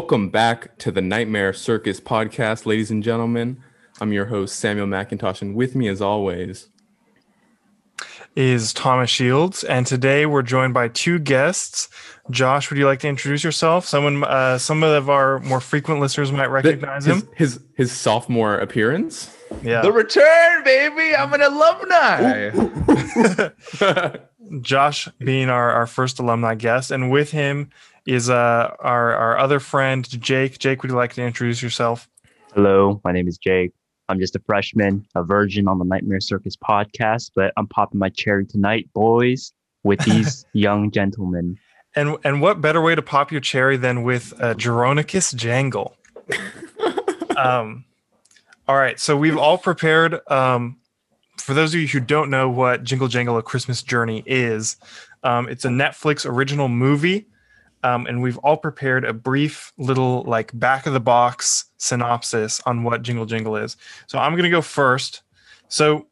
Welcome back to the Nightmare Circus podcast, ladies and gentlemen. I'm your host, Samuel McIntosh, and with me, as always, is Thomas Shields, and today we're joined by two guests. Josh, would you like to introduce yourself? Someone, uh, some of our more frequent listeners might recognize his, him. His his sophomore appearance. Yeah, The return, baby. I'm an alumni. Josh being our, our first alumni guest, and with him is uh, our our other friend Jake. Jake, would you like to introduce yourself? Hello, my name is Jake. I'm just a freshman, a virgin on the Nightmare Circus podcast, but I'm popping my cherry tonight, boys, with these young gentlemen. And and what better way to pop your cherry than with uh, Jeronicus Jangle? um, all right, so we've all prepared. Um, for those of you who don't know what Jingle Jangle: A Christmas Journey is, um, it's a Netflix original movie, um, and we've all prepared a brief little like back of the box synopsis on what Jingle Jangle is. So I'm gonna go first. So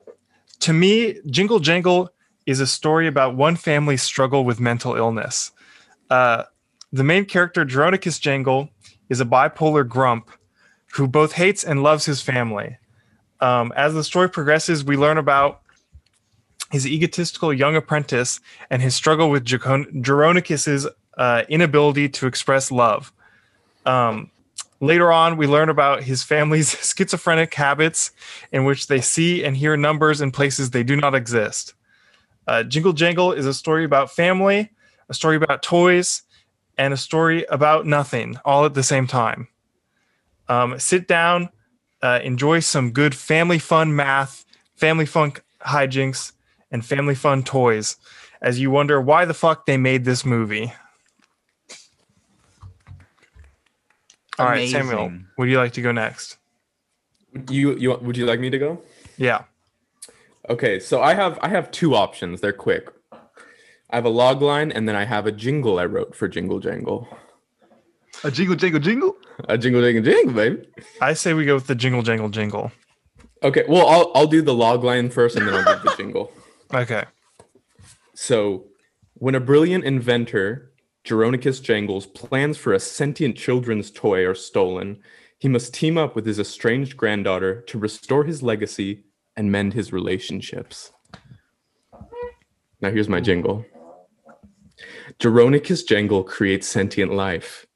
to me, Jingle Jangle is a story about one family's struggle with mental illness. Uh, the main character, Jeronicus Jangle, is a bipolar grump who both hates and loves his family. Um, as the story progresses, we learn about his egotistical young apprentice and his struggle with Jeronicus's uh, inability to express love. Um, later on, we learn about his family's schizophrenic habits, in which they see and hear numbers in places they do not exist. Uh, Jingle Jangle is a story about family, a story about toys, and a story about nothing, all at the same time. Um, sit down, uh, enjoy some good family fun math, family fun hijinks, and family fun toys as you wonder why the fuck they made this movie. All right, Samuel, would you like to go next? you you would you like me to go? Yeah. Okay, so I have I have two options. They're quick. I have a log line, and then I have a jingle I wrote for Jingle Jangle. A jingle, jingle, jingle. A jingle jingle jingle, baby. I say we go with the jingle jangle jingle. Okay, well I'll I'll do the log line first, and then I'll do the jingle. Okay. So, when a brilliant inventor, Jeronicus Jangles, plans for a sentient children's toy are stolen, he must team up with his estranged granddaughter to restore his legacy and mend his relationships. Now, here's my jingle Jeronicus Jangle creates sentient life.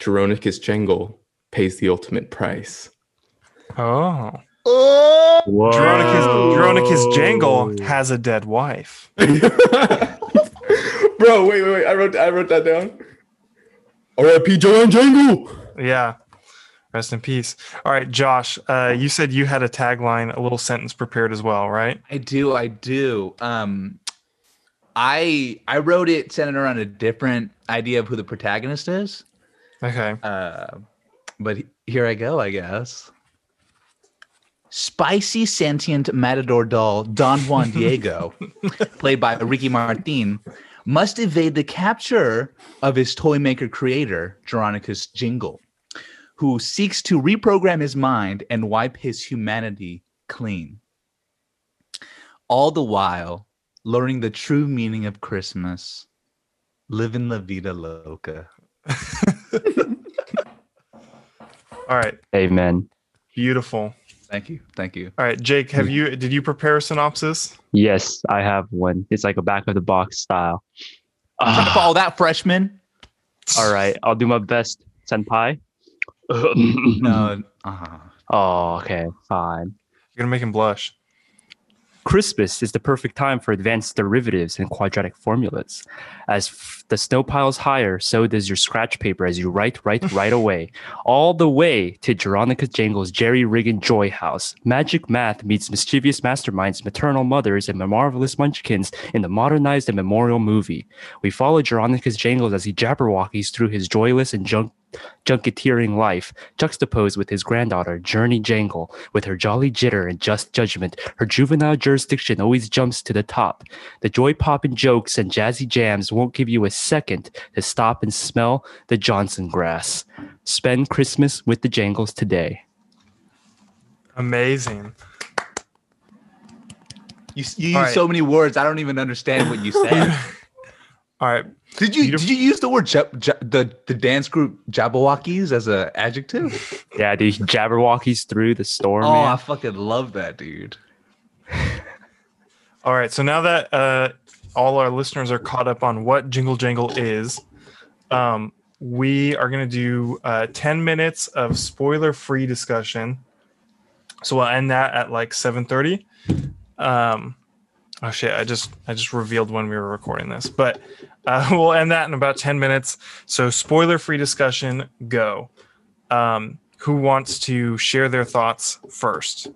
Jeronicus Jangle pays the ultimate price. Oh. Oh, Whoa. Jeronicus, Jeronicus Jangle has a dead wife. Bro, wait, wait, wait. I wrote I wrote that down. R.I.P. Joanne Jangle. Yeah. Rest in peace. All right, Josh, uh, you said you had a tagline, a little sentence prepared as well, right? I do, I do. Um, I I wrote it centered around a different idea of who the protagonist is. Okay. Uh, but here I go, I guess. Spicy sentient matador doll Don Juan Diego, played by Ricky Martin, must evade the capture of his toy maker creator, Jeronicus Jingle, who seeks to reprogram his mind and wipe his humanity clean. All the while, learning the true meaning of Christmas, living la vida loca. All right. Amen. Beautiful. Thank you. Thank you. All right, Jake, have you did you prepare a synopsis? Yes, I have one. It's like a back of the box style. Trying to follow that freshman? all right, I'll do my best, senpai. No. Uh, Oh, okay, fine. You're gonna make him blush. Christmas is the perfect time for advanced derivatives and quadratic formulas. As f- the snow piles higher, so does your scratch paper as you write, write, right away. All the way to Geronica Jangle's Jerry Riggin Joy House. Magic math meets mischievous masterminds, maternal mothers, and marvelous munchkins in the modernized and memorial movie. We follow Jeronicus Jangles as he jabberwockies through his joyless and junk junketeering life, juxtaposed with his granddaughter, Journey Jangle, with her jolly jitter and just judgment. Her juvenile jurisdiction always jumps to the top. The joy popping jokes and jazzy jams won't give you a second to stop and smell the Johnson grass. Spend Christmas with the Jangles today. Amazing. you you use All right. so many words. I don't even understand what you said. All right. Did you Beautiful- did you use the word jab, the the dance group Jabbawockeez as an adjective? Yeah, dude, Jabberwockies through the storm, oh, I fucking love that, dude. All right. So now that uh, all our listeners are caught up on what Jingle Jangle is, um, we are going to do uh, 10 minutes of spoiler free discussion. So we'll end that at like 7:30. Um, oh shit! I just I just revealed when we were recording this, but uh, we'll end that in about 10 minutes. So spoiler free discussion, go. Um, who wants to share their thoughts first?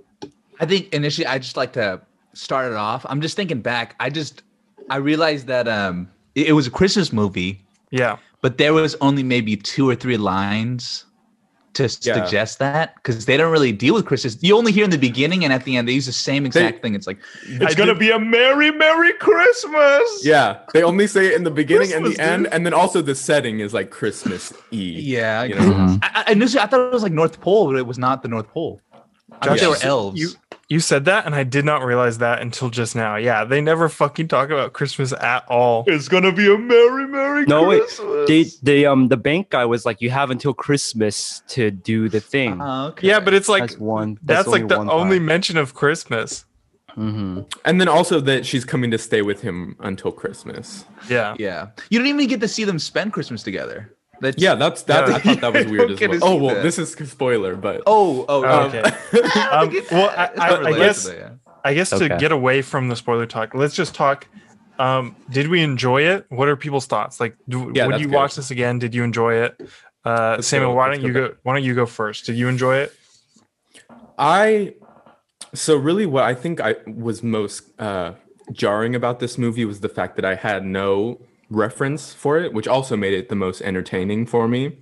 I think initially I just like to start it off. I'm just thinking back. I just I realized that um it, it was a Christmas movie, Yeah. but there was only maybe two or three lines to Yeah. suggest that because they don't really deal with Christmas. You only hear in the beginning and at the end they use the same exact thing. It's like It's gonna be a merry, merry Christmas. Yeah, they only say it in the beginning and Christmas, the end, dude. and then also the setting is like Christmas Eve. yeah. you I, know? Mhm. I, I initially I thought it was like North Pole, but it was not the North Pole. I thought they were elves. You you said that, and I did not realize that until just now. Yeah, they never fucking talk about Christmas at all. It's gonna be a merry, merry No, wait. Christmas. They, they, um, the bank guy was like, "You have until Christmas to do the thing." Oh, okay. yeah, but it's like that's one. that's, like the one only mention of Christmas. hmm And then also that she's coming to stay with him until Christmas. Yeah. yeah, you don't even get to see them spend Christmas together. That's Yeah, that's that. Yeah. I thought that was weird as well. Oh well, that. this is a spoiler, but Oh, oh, Oh, oh. okay. I Um, get well, that. I- I- I guess- that, yeah. I guess to get away from the spoiler talk, let's just talk. Um, did we enjoy it? What are people's thoughts? Like, do, Yeah, would you good. watch this again? Did you enjoy it? Uh, Samuel, go. why don't you go go? Why don't you go first? Did you enjoy it? I so really what I think I was most uh, jarring about this movie was the fact that I had no reference for it, which also made it the most entertaining for me.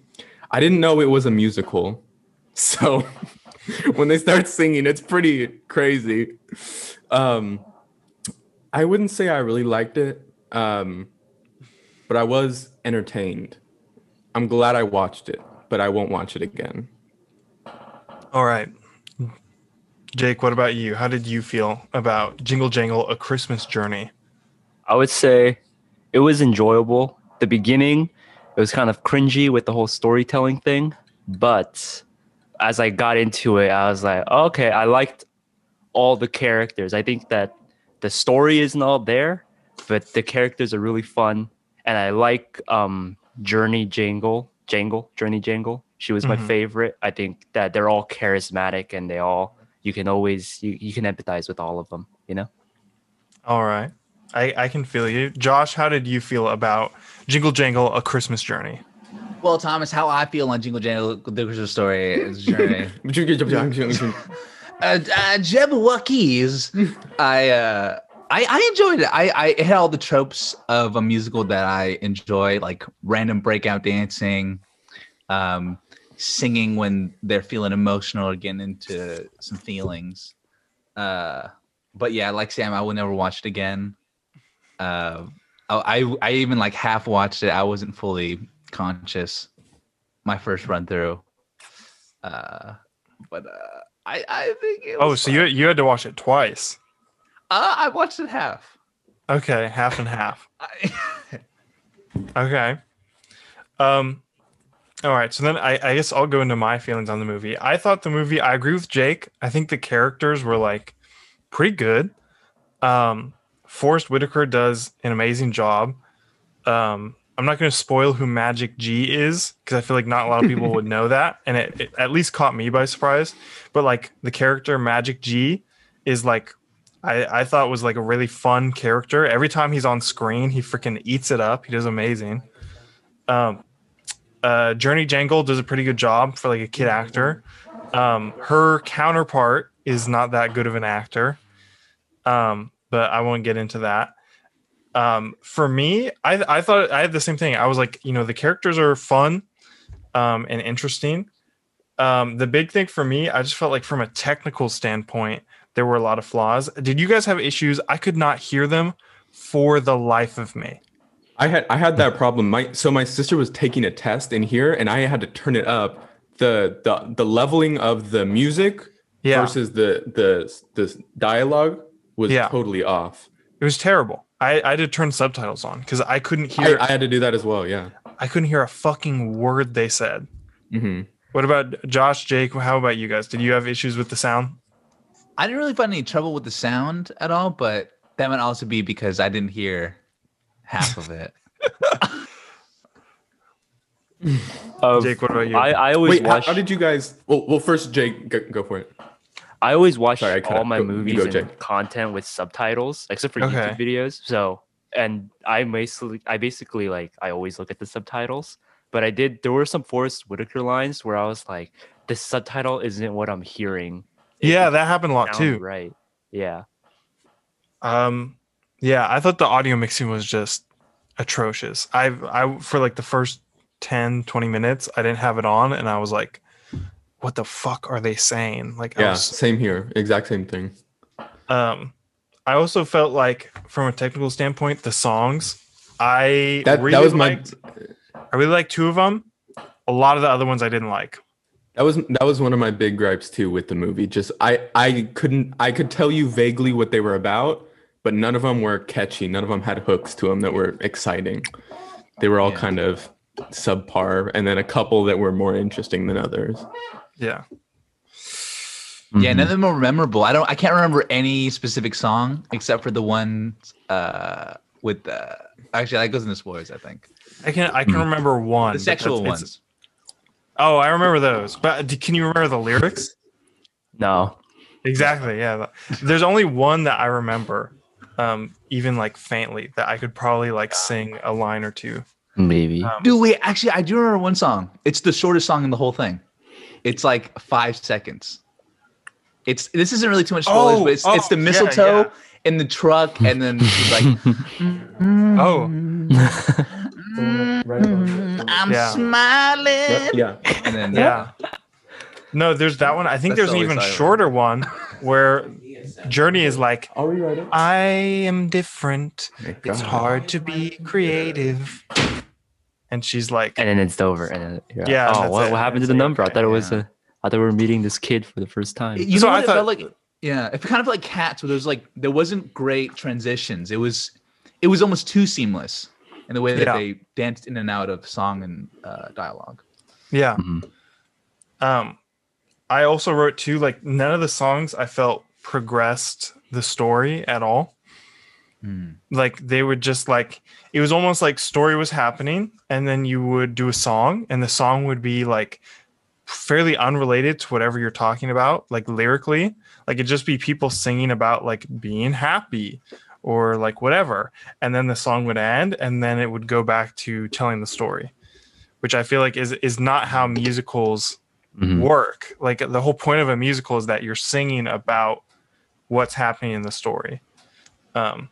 I didn't know it was a musical, so when they start singing, it's pretty crazy. Um, I wouldn't say I really liked it, um, but I was entertained. I'm glad I watched it, but I won't watch it again. All right. Jake, what about you? How did you feel about Jingle Jangle: A Christmas Journey? I would say it was enjoyable. The beginning, it was kind of cringy with the whole storytelling thing, but as I got into it, I was like, okay, I liked all the characters. I think that the story isn't all there, but the characters are really fun, and I like um, Journey Jangle, Jangle, Journey Jangle. She was my Mhm. favorite. I think that they're all charismatic and they all you can always you, you can empathize with all of them. You know. All right. I, I can feel you. Josh, how did you feel about Jingle Jangle: A Christmas Journey? Well, Thomas, how I feel on Jingle Jangle, the Christmas story is journey. uh, uh, Jabberwockies. I uh, I I enjoyed it. I I it had all the tropes of a musical that I enjoy, like random breakout dancing, um, singing when they're feeling emotional or getting into some feelings. Uh, but yeah, like Sam, I would never watch it again. Uh, I I I even like half watched it. I wasn't fully conscious my first run through. Uh, but uh, I I think it Oh, so fun. you you had to watch it twice. Uh, I watched it half. Okay, half and half. Okay. Um all right, so then I, I guess I'll go into my feelings on the movie. I thought the movie I agree with Jake. I think the characters were like pretty good. Um Forest Whitaker does an amazing job. Um I'm not going to spoil who Magic G is because I feel like not a lot of people would know that, and it, it at least caught me by surprise. But like the character Magic G is like I, I thought was like a really fun character. Every time he's on screen, he freaking eats it up. He does amazing. Um, uh, Journey Jangle does a pretty good job for like a kid actor. Um, her counterpart is not that good of an actor, um, but I won't get into that. Um, for me, I I thought I had the same thing. I was like, you know, the characters are fun um, and interesting. Um, the big thing for me, I just felt like from a technical standpoint, there were a lot of flaws. Did you guys have issues? I could not hear them for the life of me. I had I had that problem. My so my sister was taking a test in here, and I had to turn it up. the the The leveling of the music Yeah. versus the the the dialogue was Yeah. totally off. It was terrible. I I had to turn subtitles on because I couldn't hear I had to do that as well. Yeah. I couldn't hear a fucking word they said. hmm What about Josh, Jake? How about you guys? Did you have issues with the sound? I didn't really find any trouble with the sound at all, but that might also be because I didn't hear half of it. Um, Jake, what about you? I, I always Wait, how, watch. how did you guys? Well, well, first Jake, go, go for it. I always watch Sorry, I all my Go- movies and Jake. content with subtitles, except for Okay. YouTube videos. So, and I basically, I basically like, I always look at the subtitles. But I did. There were some Forest Whitaker lines where I was like, "The subtitle isn't what I'm hearing." It yeah, that happened a lot too. Right? Yeah. Um, yeah, I thought the audio mixing was just atrocious. I've I for like the first 10, 20 minutes, I didn't have it on, and I was like, "What the fuck are they saying?" Like, Yeah, was, same here. Exact same thing. um, I also felt like from a technical standpoint, the songs, I That really that was my I really liked two of them. A lot of the other ones I didn't like. that was that was one of my big gripes too with the movie. Just I I couldn't I could tell you vaguely what they were about, but none of them were catchy. None of them had hooks to them that were exciting. They were all Yeah. kind of subpar, and then a couple that were more interesting than others. Yeah. Yeah, Mhm. none of them are memorable. I don't. I can't remember any specific song except for the one uh, with the. Actually, that goes in the spoilers. I think I can I can Hmm. remember one. the sexual ones. Oh, I remember those. But can you remember the lyrics? No. Exactly. Yeah. There's only one that I remember, um, even like faintly, that I could probably like sing a line or two. Maybe. Um, Dude, wait. Actually, I do remember one song. It's the shortest song in the whole thing. It's like five seconds. It's this isn't really too much spoilers, Oh, but it's it's the oh, yeah, mistletoe yeah. in the truck, and then she's like, Oh, "I'm Yeah. smiling," Yeah. and then yeah. No, there's that one. I think That's there's an even always shorter one where Journey is like, I'll rewrite it. I am different. It's hard to be creative. And she's like, and then it's over. And then, yeah. Yeah, and Oh, what, it. what happened to the it. number? I thought it was Yeah. a. I thought we were meeting this kid for the first time. You So know I what it thought- felt like? Yeah, it kind of like Cats, where there's like there wasn't great transitions. It was, it was almost too seamless in the way that Yeah. they danced in and out of song and uh, dialogue. yeah. Mhm. Um, I also wrote too, like, none of the songs I felt progressed the story at all. Like they would just like it was almost like story was happening and then you would do a song and the song would be like fairly unrelated to whatever you're talking about like lyrically. Like it'd just be people singing about like being happy or like whatever. And then the song would end and then it would go back to telling the story which i feel like is is not how musicals Mhm. work. Like the whole point of a musical is that you're singing about what's happening in the story. Um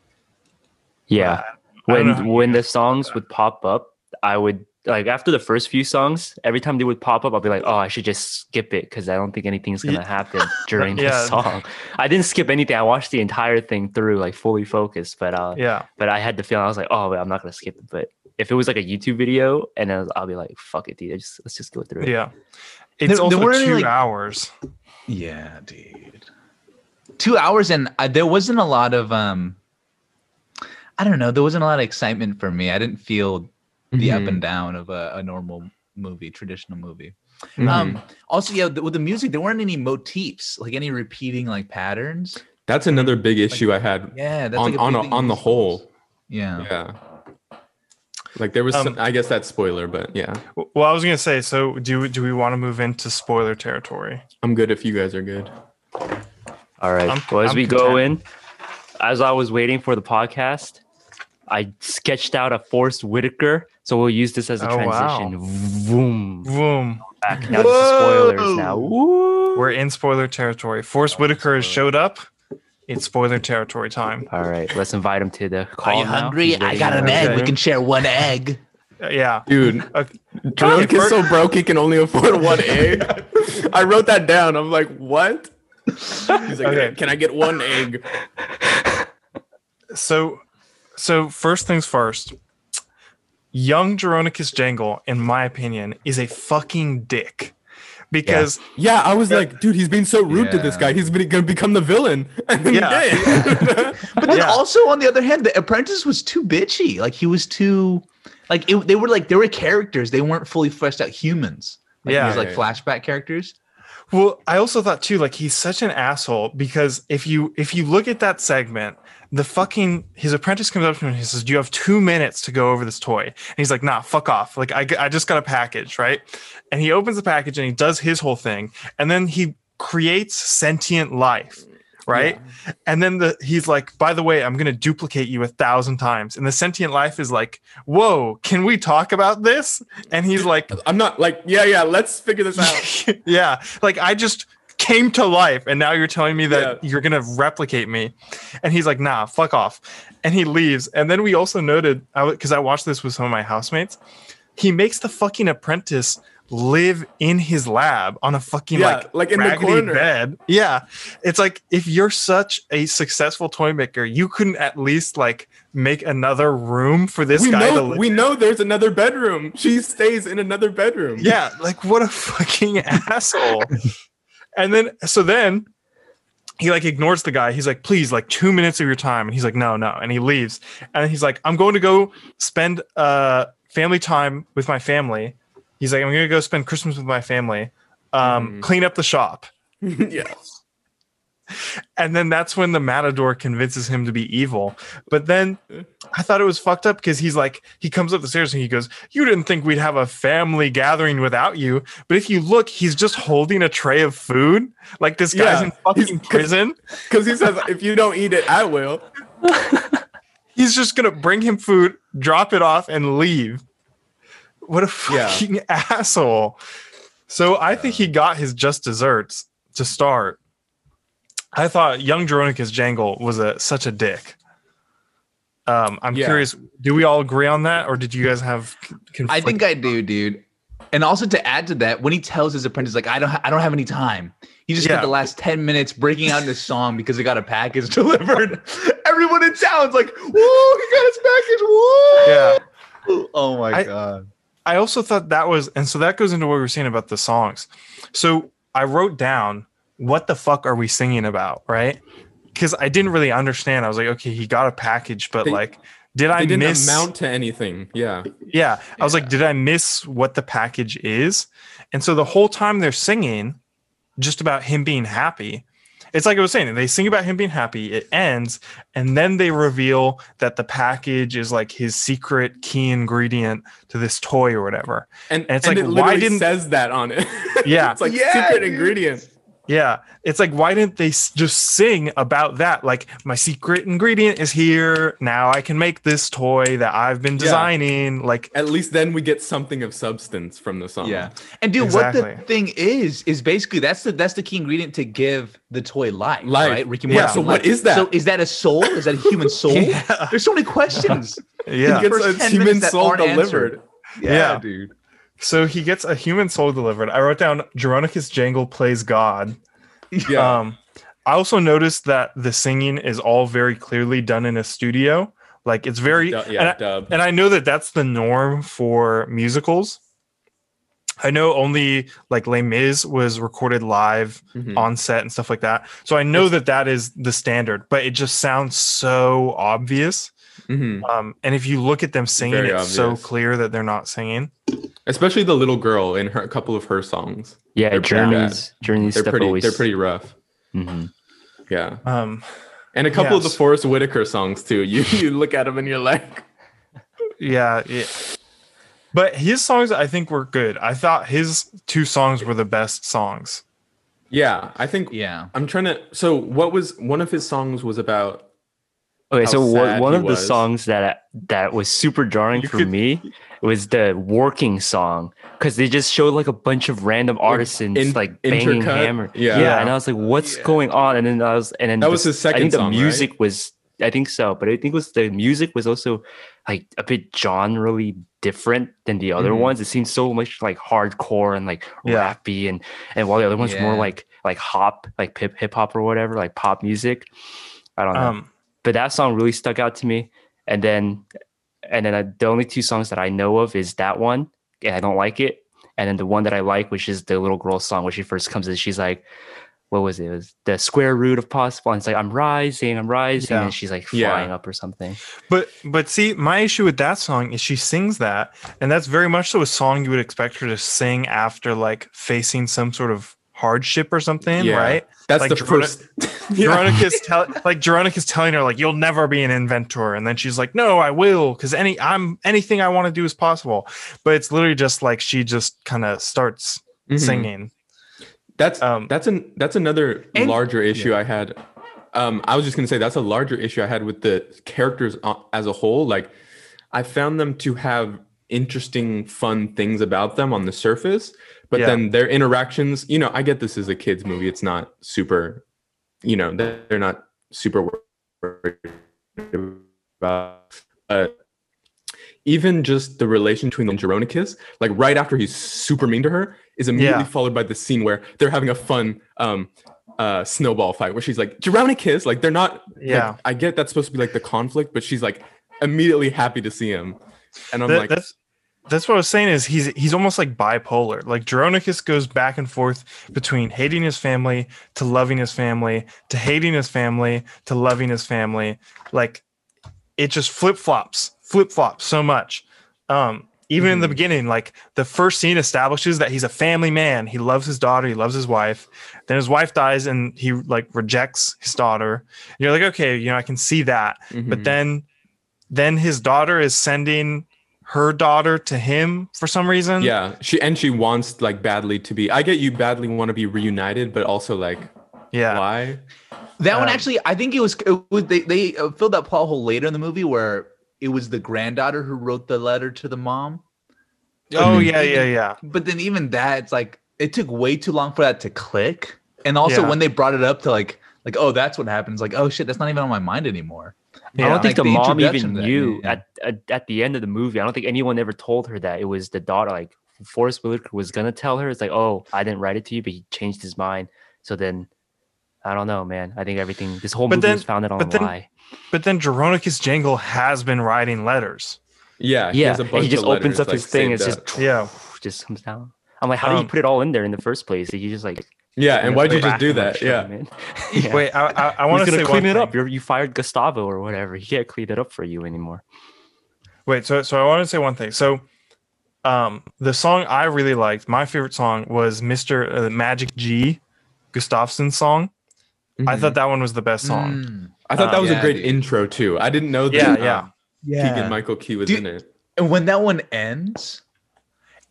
Yeah. I don't know how when when the guys songs would pop up, I would like after the first few songs, every time they would pop up, I'll be like, oh, I should just skip it because I don't think anything's gonna Ye- happen during Yeah. the song. I didn't skip anything. I watched the entire thing through, like fully focused. But uh, yeah but I had the feeling I was like, oh, wait, I'm not gonna skip it. But if it was like a YouTube video, and then I'll be like, fuck it, dude, I just let's just go through it. Yeah. It's there also weren't two like- hours. Yeah, dude. Two hours and uh, there wasn't a lot of um. I don't know. There wasn't a lot of excitement for me. I didn't feel the up and down of a, a normal movie, traditional movie. Mhm. Um. Also, yeah, th- with the music, there weren't any motifs, like any repeating like patterns. That's another big issue I had Yeah, that's on like a on a, on the whole. Yeah. Yeah. Like there was, Um, some, I guess that's spoiler, but yeah, Well, I was gonna say, so do do we want to move into spoiler territory? I'm good if you guys are good. All right. I'm- well, as I'm we go in, as I was waiting for the podcast, I sketched out a Forest Whitaker. So we'll use this as a Oh, wow. transition. Vroom. Boom. Back now to spoilers now. Woo. We're in spoiler territory. Forest Whitaker has showed up. It's spoiler territory time. All right, let's invite him to the call. Are call. you now. hungry? He's I got an egg. We can share one egg. Uh, yeah. Dude, Okay. Drunk is so broke he can only afford one egg. I wrote that down. I'm like, what? He's like, Okay. can I get one egg? So, so first things first. Young Jeronicus Jangle, in my opinion, is a fucking dick because Yeah, I was like, dude, he's being so rude to this guy. He's been, gonna become the villain. And Yeah. But then Yeah. also on the other hand, the apprentice was too bitchy. Like he was too, like it, they were like they were characters. They weren't fully fleshed out humans. Like Yeah. these like Yeah. flashback characters. Well, I also thought too, like he's such an asshole because if you if you look at that segment, the fucking his apprentice comes up to him and he says, "You have two minutes to go over this toy," and he's like, "Nah, fuck off! Like I, I just got a package, right?" And he opens the package and he does his whole thing, and then he creates sentient life, right? And then the he's like, "By the way, I'm gonna duplicate you a thousand times," and the sentient life is like, "Whoa, can we talk about this?" And he's like, I'm not like, yeah, yeah, let's figure this out. yeah like i just came to life and now you're telling me that Yeah. you're gonna replicate me and he's like nah fuck off and he leaves and then we also noted because I, watched this with some of my housemates he makes the fucking apprentice live in his lab on a fucking Yeah, like like in the corner. bed yeah it's like if you're such a successful toy maker you couldn't at least like make another room for this we guy to live we know there's another bedroom. She stays in another bedroom. yeah, like what a fucking asshole. And then so then he like ignores the guy. He's like, please, like two minutes of your time. And he's like, no, no. And he leaves. And he's like, I'm going to go spend uh family time with my family. He's like, I'm gonna go spend Christmas with my family. Um, Mhm. clean up the shop. yeah. And then that's when the matador convinces him to be evil. But then I thought it was fucked up because he's like, he comes up the stairs and he goes, You didn't think we'd have a family gathering without you. But if you look, he's just holding a tray of food. Like this guy's Yeah, in fucking prison. Because he says, if you don't eat it, I will. He's just gonna bring him food, drop it off, and leave. What a Yeah. fucking asshole. So I think he got his just desserts to start. I thought young Jeronicus Jangle was a such a dick. Um, I'm Yeah. curious, do we all agree on that, or did you guys have? I think I do, dude. And also to add to that, when he tells his apprentice, like, I don't, ha- I don't have any time. He just Yeah. spent the last ten minutes breaking out into song because he got a package delivered. Everyone in town's like, "Whoa, he got his package!" Whoa! Yeah. Oh my I- god. I also thought that was, and so that goes into what we were saying about the songs. So I wrote down, what the fuck are we singing about, right? Because I didn't really understand. I was like, okay, he got a package, but They- like, did I They didn't miss? amount to anything. Yeah. yeah, I was like, did I miss what the package is? And so the whole time they're singing, just about him being happy. It's like I was saying, they sing about him being happy. It ends, and then they reveal that the package is like his secret key ingredient to this toy or whatever. And, And it's and like, it why didn't- says that on it. Yeah. it's like Yeah, secret dude. ingredient. Yeah, it's like why didn't they just sing about that? Like my secret ingredient is here. Now I can make this toy that I've been Yeah. designing. Like At least then we get something of substance from the song. Yeah. And dude, what the thing is, is basically that's the that's the key ingredient to give the toy life. Life. Right? Ricky Yeah, Martin. so what life. is that? So is that a soul? Is that a human soul? Yeah. There's so many questions. yeah. He gets First a 10 human minutes that soul aren't delivered. answered. Yeah. dude. So he gets a human soul delivered. I wrote down Jeronicus Jangle plays God. Yeah. Um, I also noticed that the singing is all very clearly done in a studio. Like it's very, Du- and, yeah, I, dub. and I know that that's the norm for musicals. I know only like Les Mis was recorded live Mhm. on set and stuff like that. So I know that that is the standard, but it just sounds so obvious. Mhm. Um, and if you look at them singing, Very it's so clear that they're not singing. Especially the little girl in her a couple of her songs. Yeah, They're pretty journeys, journeys They're stuff pretty always. they're pretty rough. Mhm. Yeah. Um, And a couple of the Yes. Forest Whitaker songs too. You you look at them and you're like, yeah, yeah. But his songs, I think, were good. I thought his two songs were the best songs. yeah, I think Yeah. I'm trying to so what was one of his songs was about Okay, how so one, sad one he of the songs that that was super jarring You for could- me was the working song because they just showed like a bunch of random artisans in- like banging intercut? hammer. Yeah. yeah, and I was like, "What's going on?" And then I was, and then That the- was his I think the song, right? music was, I think so, but I think it was the music was also like a bit genre-ly different than the other Mhm. ones. It seemed so much like hardcore and like Yeah. rappy, and and while the other ones were more like like hop, like hip hip hop or whatever, like pop music. I don't know Um, but that song really stuck out to me. And then, and then I, the only two songs that I know of is that one, and I don't like it. And then the one that I like, which is the little girl song, where she first comes in, she's like, what was it? it was the square root of possible. And it's like, I'm rising, I'm rising. Yeah. And she's like Yeah. flying up or something. But but see, my issue with that song is she sings that, and that's very much so a song you would expect her to sing after like facing some sort of hardship or something, Yeah. right? That's Like the Gerona- first. yeah. Veronica's tell like Veronica's telling her like you'll never be an inventor, and then she's like, no, I will, because any I'm anything I want to do is possible. But it's literally just like she just kind of starts Mhm. singing. That's Um, that's an that's another And- larger issue I had. Um, I was just gonna say that's a larger issue I had with the characters as a whole. Like, I found them to have interesting, fun things about them on the surface, but Yeah. then their interactions. You know, I get this is a kids movie. It's not super. You know, they're not super worried about. But even just the relation between them and Jeronicus, like right after he's super mean to her, is immediately Yeah. followed by the scene where they're having a fun um uh snowball fight where she's like Jeronicus, like they're not like, Yeah. I get that's supposed to be like the conflict, but she's like immediately happy to see him. And I'm That- like that's that's what I was saying is he's he's almost like bipolar. Like Jeronicus goes back and forth between hating his family to loving his family to hating his family to loving his family. Like it just flip flops, flip flops so much. Um, even in the beginning, like the first scene establishes that he's a family man. He loves his daughter, he loves his wife. Then his wife dies and he like rejects his daughter. And you're like, okay, you know, I can see that but mhm. then then his daughter is sending her daughter to him for some reason yeah, she and she wants like badly to be I get you badly want to be reunited, but also like yeah why? That one Um, actually, I think it was, it was they they uh, filled that plot hole later in the movie where it was the granddaughter who wrote the letter to the mom. oh Mhm. yeah yeah yeah But then even that, it's like it took way too long for that to click. And also Yeah. when they brought it up to like like oh that's what happens, like oh shit that's not even on my mind anymore. I don't think Like the, the mom even that, knew yeah. at, at at the end of the movie. I don't think anyone ever told her that it was the daughter. Like Forest Whitaker was gonna tell her. It's like, oh, I didn't write it to you, but he changed his mind. So then, I don't know, man. I think everything. This whole But movie then- was founded on but a then- lie. but then Jeronicus Jangle has been writing letters Yeah, he Yeah, has a and he just of opens letters, up like, his thing. It's up. just yeah just comes down. I'm like, how did Um, you put it all in there in the first place? Did you just like? Yeah, and why'd you just do crack him or that? Yeah. yeah. wait i i, I want to say clean one it up. You're, you fired Gustavo or whatever. He can't clean it up for you anymore. wait so so i want to say one thing so um the song i really liked my favorite song was mr uh, magic g gustafson's song i Mhm. thought that one was the best song Mm. I thought that was yeah, a great dude. intro too. I didn't know that Yeah, um, yeah. Keegan Michael Key was Dude, in it. And when that one ends,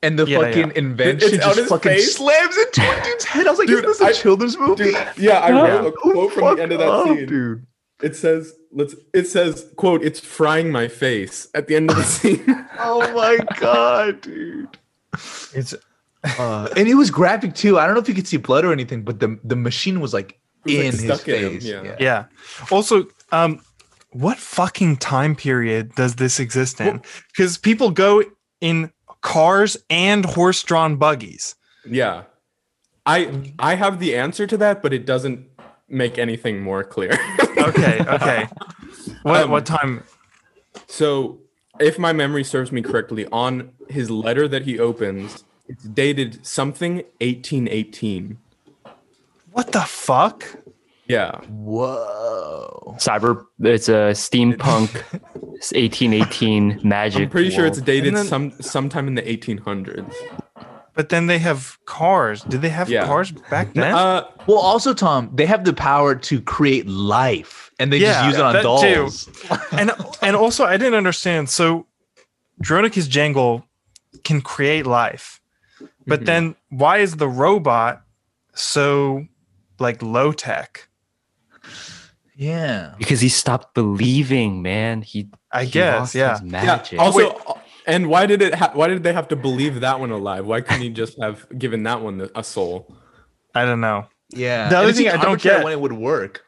and the Yeah, fucking yeah. invention It's on just his fucking face? slams into a dude's head, I was like, Dude, "Is this a I- children's movie?" Dude, yeah, I wrote a quote from the end of that up, scene. dude. It says, "Let's." It says, "quote It's frying my face." At the end of the scene. Oh my god, dude. it's Uh, and it was graphic too. I don't know if you could see blood or anything, but the the machine was like was, like, in his stuck in him, face. yeah. Yeah. Also, um, what fucking time period does this exist in? Because people go in cars and horse-drawn buggies. yeah, I I have the answer to that, but it doesn't make anything more clear. Okay, okay. What Um, what time? So, if my memory serves me correctly, on his letter that he opens, it's dated something 1818. What the fuck? Yeah. Whoa. Cyber. It's a steampunk. 1818 magic. I'm pretty sure it's dated then- some sometime in the 1800s. But then they have cars. Did they have Yeah. cars back then? Uh, Well, also, Tom, they have the power to create life, and they Yeah, just use it on that too. dolls. and and also I didn't understand. So Dronicus Jangle can create life, but Mhm. then why is the robot so like low tech? Yeah. because he stopped believing, man. He. I he guess, lost yeah. his Magic. yeah. Also, and why did it? Ha- why did they have to believe that one alive? Why couldn't he just have given that one a soul? I don't know. Yeah. The other And thing I don't get- when it would work.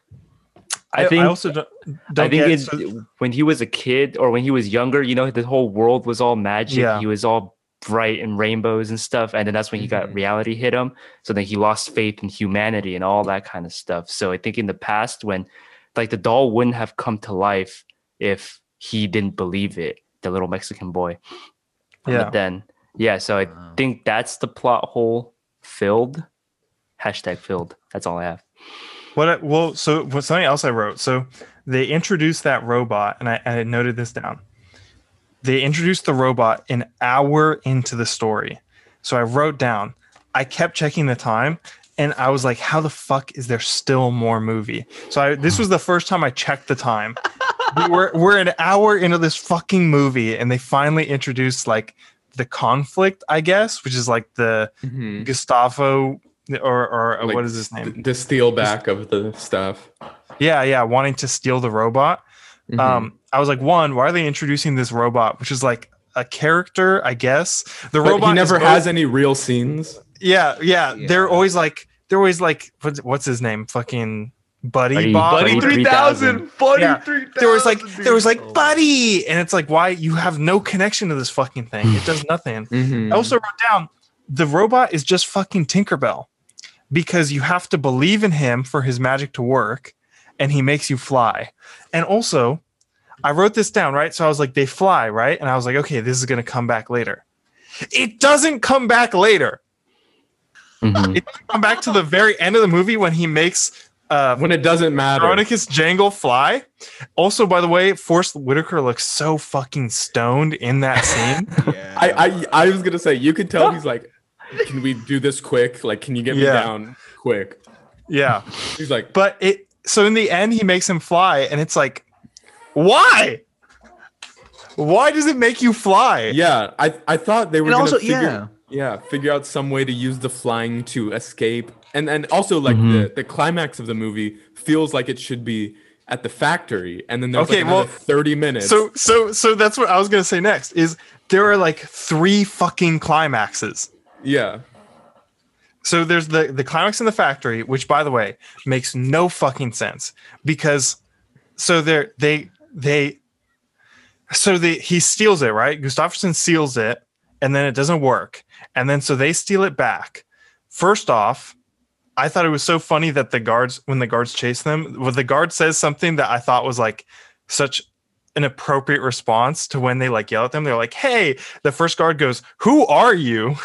I think. I also don't. don't I think get, it's so- when he was a kid or when he was younger, you know, the whole world was all magic. Yeah. He was all bright and rainbows and stuff. And then that's when he got Mhm. reality hit him. So then he lost faith in humanity and all that kind of stuff. So I think in the past, when like the doll wouldn't have come to life if he didn't believe it, the little Mexican boy. yeah. But then Yeah, so I think that's the plot hole filled. Hashtag filled. That's all I have. What? I, well, so what something else I wrote. So they introduced that robot, and I, I noted this down. They introduced the robot an hour into the story. So I wrote down. I kept checking the time, and I was like, "How the fuck is there still more movie?" So I, this was the first time I checked the time. we we're we're an hour into this fucking movie, and they finally introduced like the conflict, I guess, which is like the Mhm. Gustavo or or uh, Like, what is his name? The steal back of the stuff. Yeah, yeah, wanting to steal the robot. Mhm. Um, I was like, one, why are they introducing this robot, which is like a character, I guess. The but robot he never has any real scenes. Yeah, yeah, Yeah. They're always like, they're always like, what's, what's his name? Fucking Buddy, Buddy- Bob. Buddy Buddy 3000. Buddy Yeah. 3000. There was like, there was like, dude. Buddy, and it's like, why you have no connection to this fucking thing? It does nothing. Mhm. I also wrote down the robot is just fucking Tinkerbell because you have to believe in him for his magic to work and he makes you fly. And also, I wrote this down, right? So I was like, they fly, right? And I was like, okay, this is going to come back later. It doesn't come back later. Mhm. It doesn't come back to the very end of the movie when he makes uh, when it doesn't matter. Veronicus Jangle fly. Also, by the way, Forest Whitaker looks so fucking stoned in that scene. Yeah. I, I I was gonna say you could tell he's like, can we do this quick? Like, can you get me Yeah. down quick? yeah. He's like, But it so in the end he makes him fly and it's like why? Why does it make you fly? yeah. I I thought they were And gonna also, figure, yeah, figure out some way to use the flying to escape, and and also like the mm-hmm. the climax of the movie feels like it should be at the factory, and then there's Okay, like well, thirty minutes. So so so that's what I was gonna say next is there are like three fucking climaxes. yeah, So there's the the climax in the factory, which by the way makes no fucking sense because so they're they they so the he steals it right. Gustafson steals it, and then it doesn't work, and then so they steal it back. First off, I thought it was so funny that the guards when the guards chase them, when the guard says something that I thought was like such an appropriate response to when they like yell at them. They're like, "Hey!" The first guard goes, "Who are you?"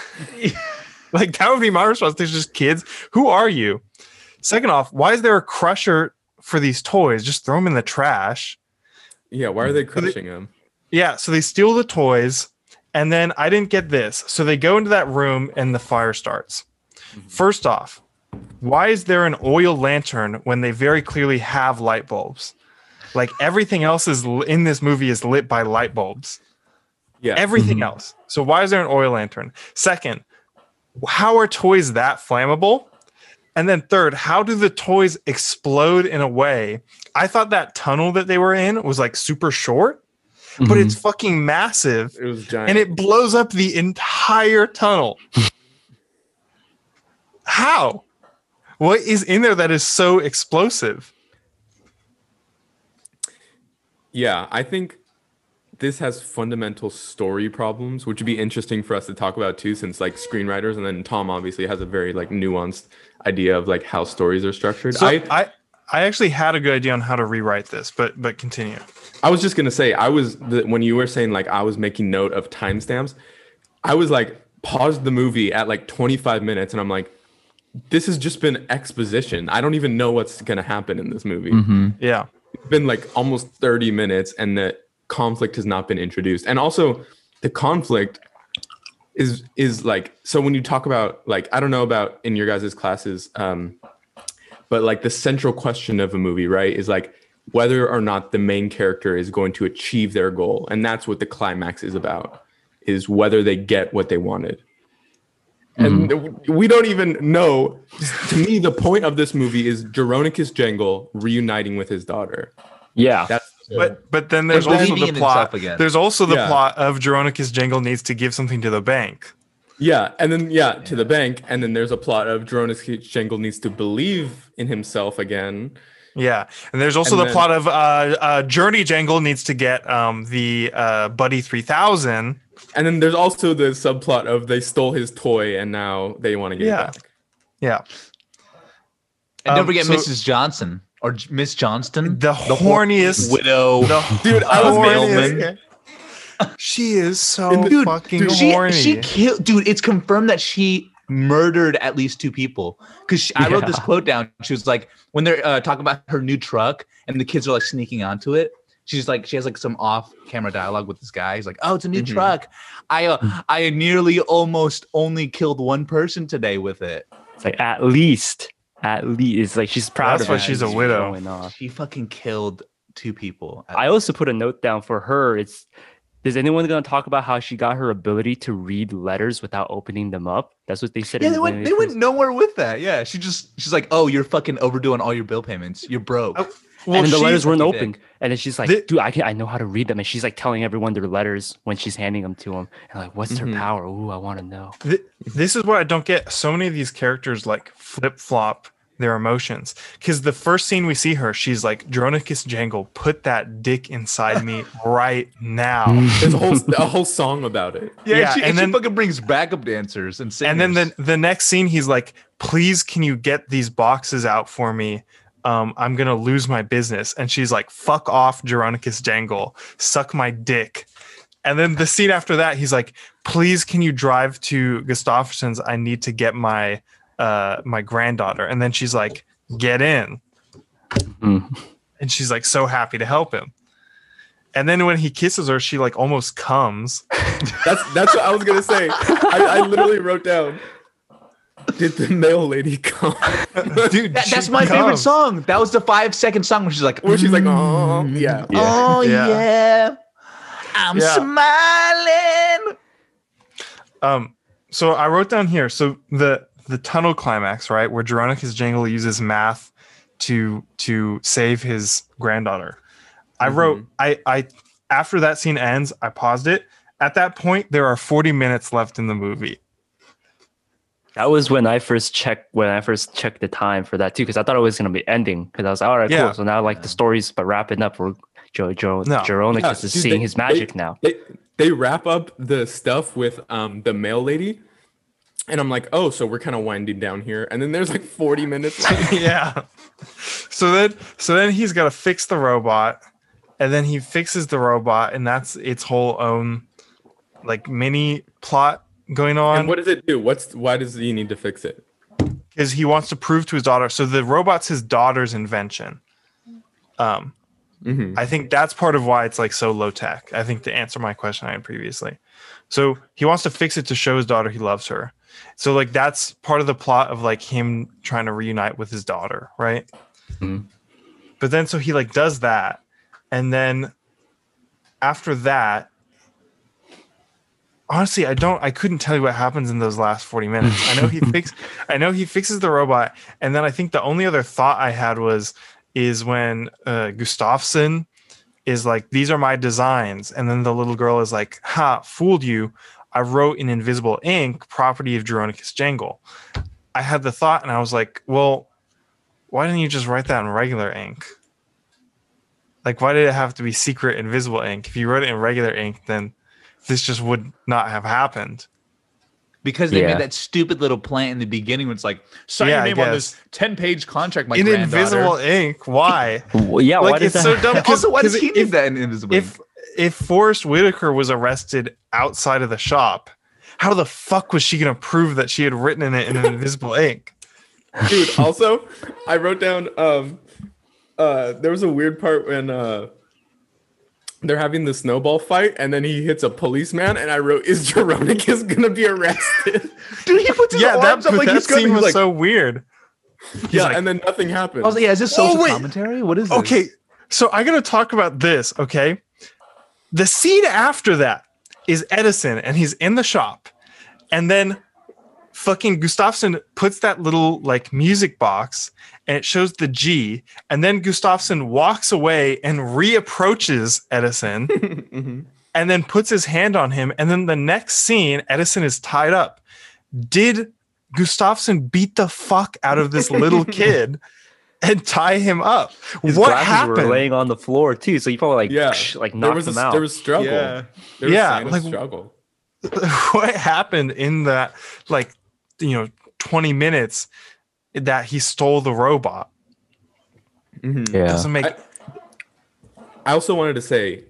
like that would be my response. There's just kids. Who are you? Second off, why is there a crusher for these toys? Just throw them in the trash. yeah. Why are they crushing them? Yeah, so they steal the toys, and then I didn't get this. So they go into that room and the fire starts. Mm-hmm. First off, why is there an oil lantern when they very clearly have light bulbs? Like everything else is in this movie is lit by light bulbs. Yeah, Everything mm-hmm. else. So why is there an oil lantern? Second, how are toys that flammable? And then third, how do the toys explode in a way? I thought that tunnel that they were in was like super short, but mm-hmm. it's fucking massive it was giant. and it blows up the entire tunnel. How? What is in there that is so explosive? Yeah, I think this has fundamental story problems, which would be interesting for us to talk about too, since like screenwriters, and then Tom obviously has a very like nuanced idea of like how stories are structured. So I I, I actually had a good idea on how to rewrite this, but but continue. I was just gonna say I was the, when you were saying like I was making note of timestamps, I was like paused the movie at like 25 minutes, and I'm like, this has just been exposition. I don't even know what's gonna happen in this movie. Yeah. It's been like almost 30 minutes and the conflict has not been introduced and also the conflict is is like so when you talk about like i don't know about in your guys' classes um but like the central question of a movie right is like whether or not the main character is going to achieve their goal and that's what the climax is about is whether they get what they wanted and mm-hmm. we don't even know to me the point of this movie is Jeronicus Jangle reuniting with his daughter Yeah. that's But but then there's also the plot. again. There's also the Yeah. plot of Jeronicus Jangle needs to give something to the bank. Yeah, and then yeah, to the bank, and then there's a plot of Jonas Jangle needs to believe in himself again. Yeah, and there's also And the then- plot of uh, uh, Journey Jangle needs to get um, the uh, Buddy three thousand. And then there's also the subplot of they stole his toy and now they want to get Yeah. it back. Yeah, And don't Um, forget so- Mrs. Johnson or Miss Johnston. the, hor- horniest widow. The, Dude, I was mailman. Mailman. She is so Dude, fucking dude, she horny. she killed dude it's confirmed that she murdered at least two people because i wrote this quote down she was like when they're uh, talking about her new truck and the kids are like sneaking onto it she's like she has like some off camera dialogue with this guy he's like oh it's a new Mhm. truck i uh, i nearly almost only killed one person today with it It's like at least, at least, it's like she's proud That's of why it. she's a widow. showing off. she fucking killed two people I also put a note down for her. It's is anyone going to talk about how she got her ability to read letters without opening them up? That's what they said. yeah they went they went nowhere with that yeah she just she's like oh you're fucking overdoing all your bill payments you're broke Oh, and the letters weren't fucking open. And then she's like, Thi- dude, I can I know how to read them. And she's like telling everyone their letters when she's handing them to them. And like, what's Mhm. her power? Ooh, I want to know. Th- this is what I don't get. So many of these characters like flip flop their emotions. Because the first scene we see her, she's like, Dronicus Jangle, put that dick inside me right now. There's a whole a whole song about it. yeah, Yeah, she, and and then- she fucking brings backup dancers and singers. and then the, the next scene, he's like, please, can you get these boxes out for me? Um, I'm going to lose my business. And she's like, fuck off, Dronicus Jangle, suck my dick. And then the scene after that, he's like, please, can you drive to Gustafson's? I need to get my uh, my granddaughter. And then she's like, get in. Mhm. and she's like so happy to help him. And then when he kisses her, she like almost comes. That's that's what I was gonna say. I, I literally wrote down. Did the mail lady come? Dude, That- that's my favorite song. That was the five second song where she's like, Where she's like, "Mm, oh yeah. oh Yeah. yeah, I'm Yeah. smiling. Um, so I wrote down here. So the the tunnel climax, right, where Jeronicus Jangle uses math to to save his granddaughter. I wrote I I after that scene ends, I paused it. At that point, there are 40 minutes left in the movie. That was when I first checked when I first checked the time for that too, because I thought it was gonna be ending. Because I was like, all right, Yeah. cool. So now like the story's but wrapping up. We're Joe Joe No. Jeronicus Yeah, is dude, seeing they- his they- magic now. They they wrap up the stuff with um the mail lady, and I'm like, oh, so we're kind of winding down here. And then there's like 40 minutes. yeah. So then so then he's got to fix the robot and then he fixes the robot and that's its whole own like mini plot going on and what does it do? What's why does he need to fix it? Because he wants to prove to his daughter so the robot's his daughter's invention. Um Mhm. I think that's part of why it's like so low tech. I think to answer my question I had previously. So he wants to fix it to show his daughter he loves her. So like that's part of the plot of like him trying to reunite with his daughter, right? Mhm. But then so he like does that and then after that honestly I don't I couldn't tell you what happens in those last 40 minutes. I know he fix I know he fixes the robot and then I think the only other thought I had was is when uh, Gustafson is like, these are my designs. And then the little girl is like, ha, fooled you. I wrote in invisible ink, property of Jeronicus Jangle. I had the thought and I was like, well, why didn't you just write that in regular ink? Like, why did it have to be secret invisible ink? If you wrote it in regular ink, then this just would not have happened. Because they Yeah. made that stupid little plant in the beginning when it's like, sign Yeah, your I name on this 10 page contract, my in invisible ink, why? Well, yeah, why like, does it's that? so dumb. 'cause- Also, why does he if- need that in invisible if if Forest Whitaker was arrested outside of the shop, how the fuck was she gonna prove that she had written in it in an invisible ink? dude also i wrote down um uh there was a weird part when uh they're having the snowball fight and then he hits a policeman and i wrote is Jeronicus gonna be arrested Dude, he puts his yeah, that, arms up like that he's gonna scene be was like, so weird. yeah like- and then nothing happened I was like, yeah, is this Oh, social wait. commentary? What is this? Okay, so I gotta talk about this. Okay, the scene after that is Edison, and he's in the shop, and then fucking Gustafson puts that little like music box, and it shows the G, and then Gustafson walks away and reapproaches Edison, Mhm. and then puts his hand on him, and then the next scene, Edison is tied up. Did Gustafson beat the fuck out of this little kid? And tie him up. His what glasses happened? were laying on the floor too, so you probably like yeah like there knocked was a, him out. there was struggle Yeah. there was Yeah, sign like- struggle what happened in that like you know 20 minutes that he stole the robot Mhm. yeah, doesn't make I- I also wanted to say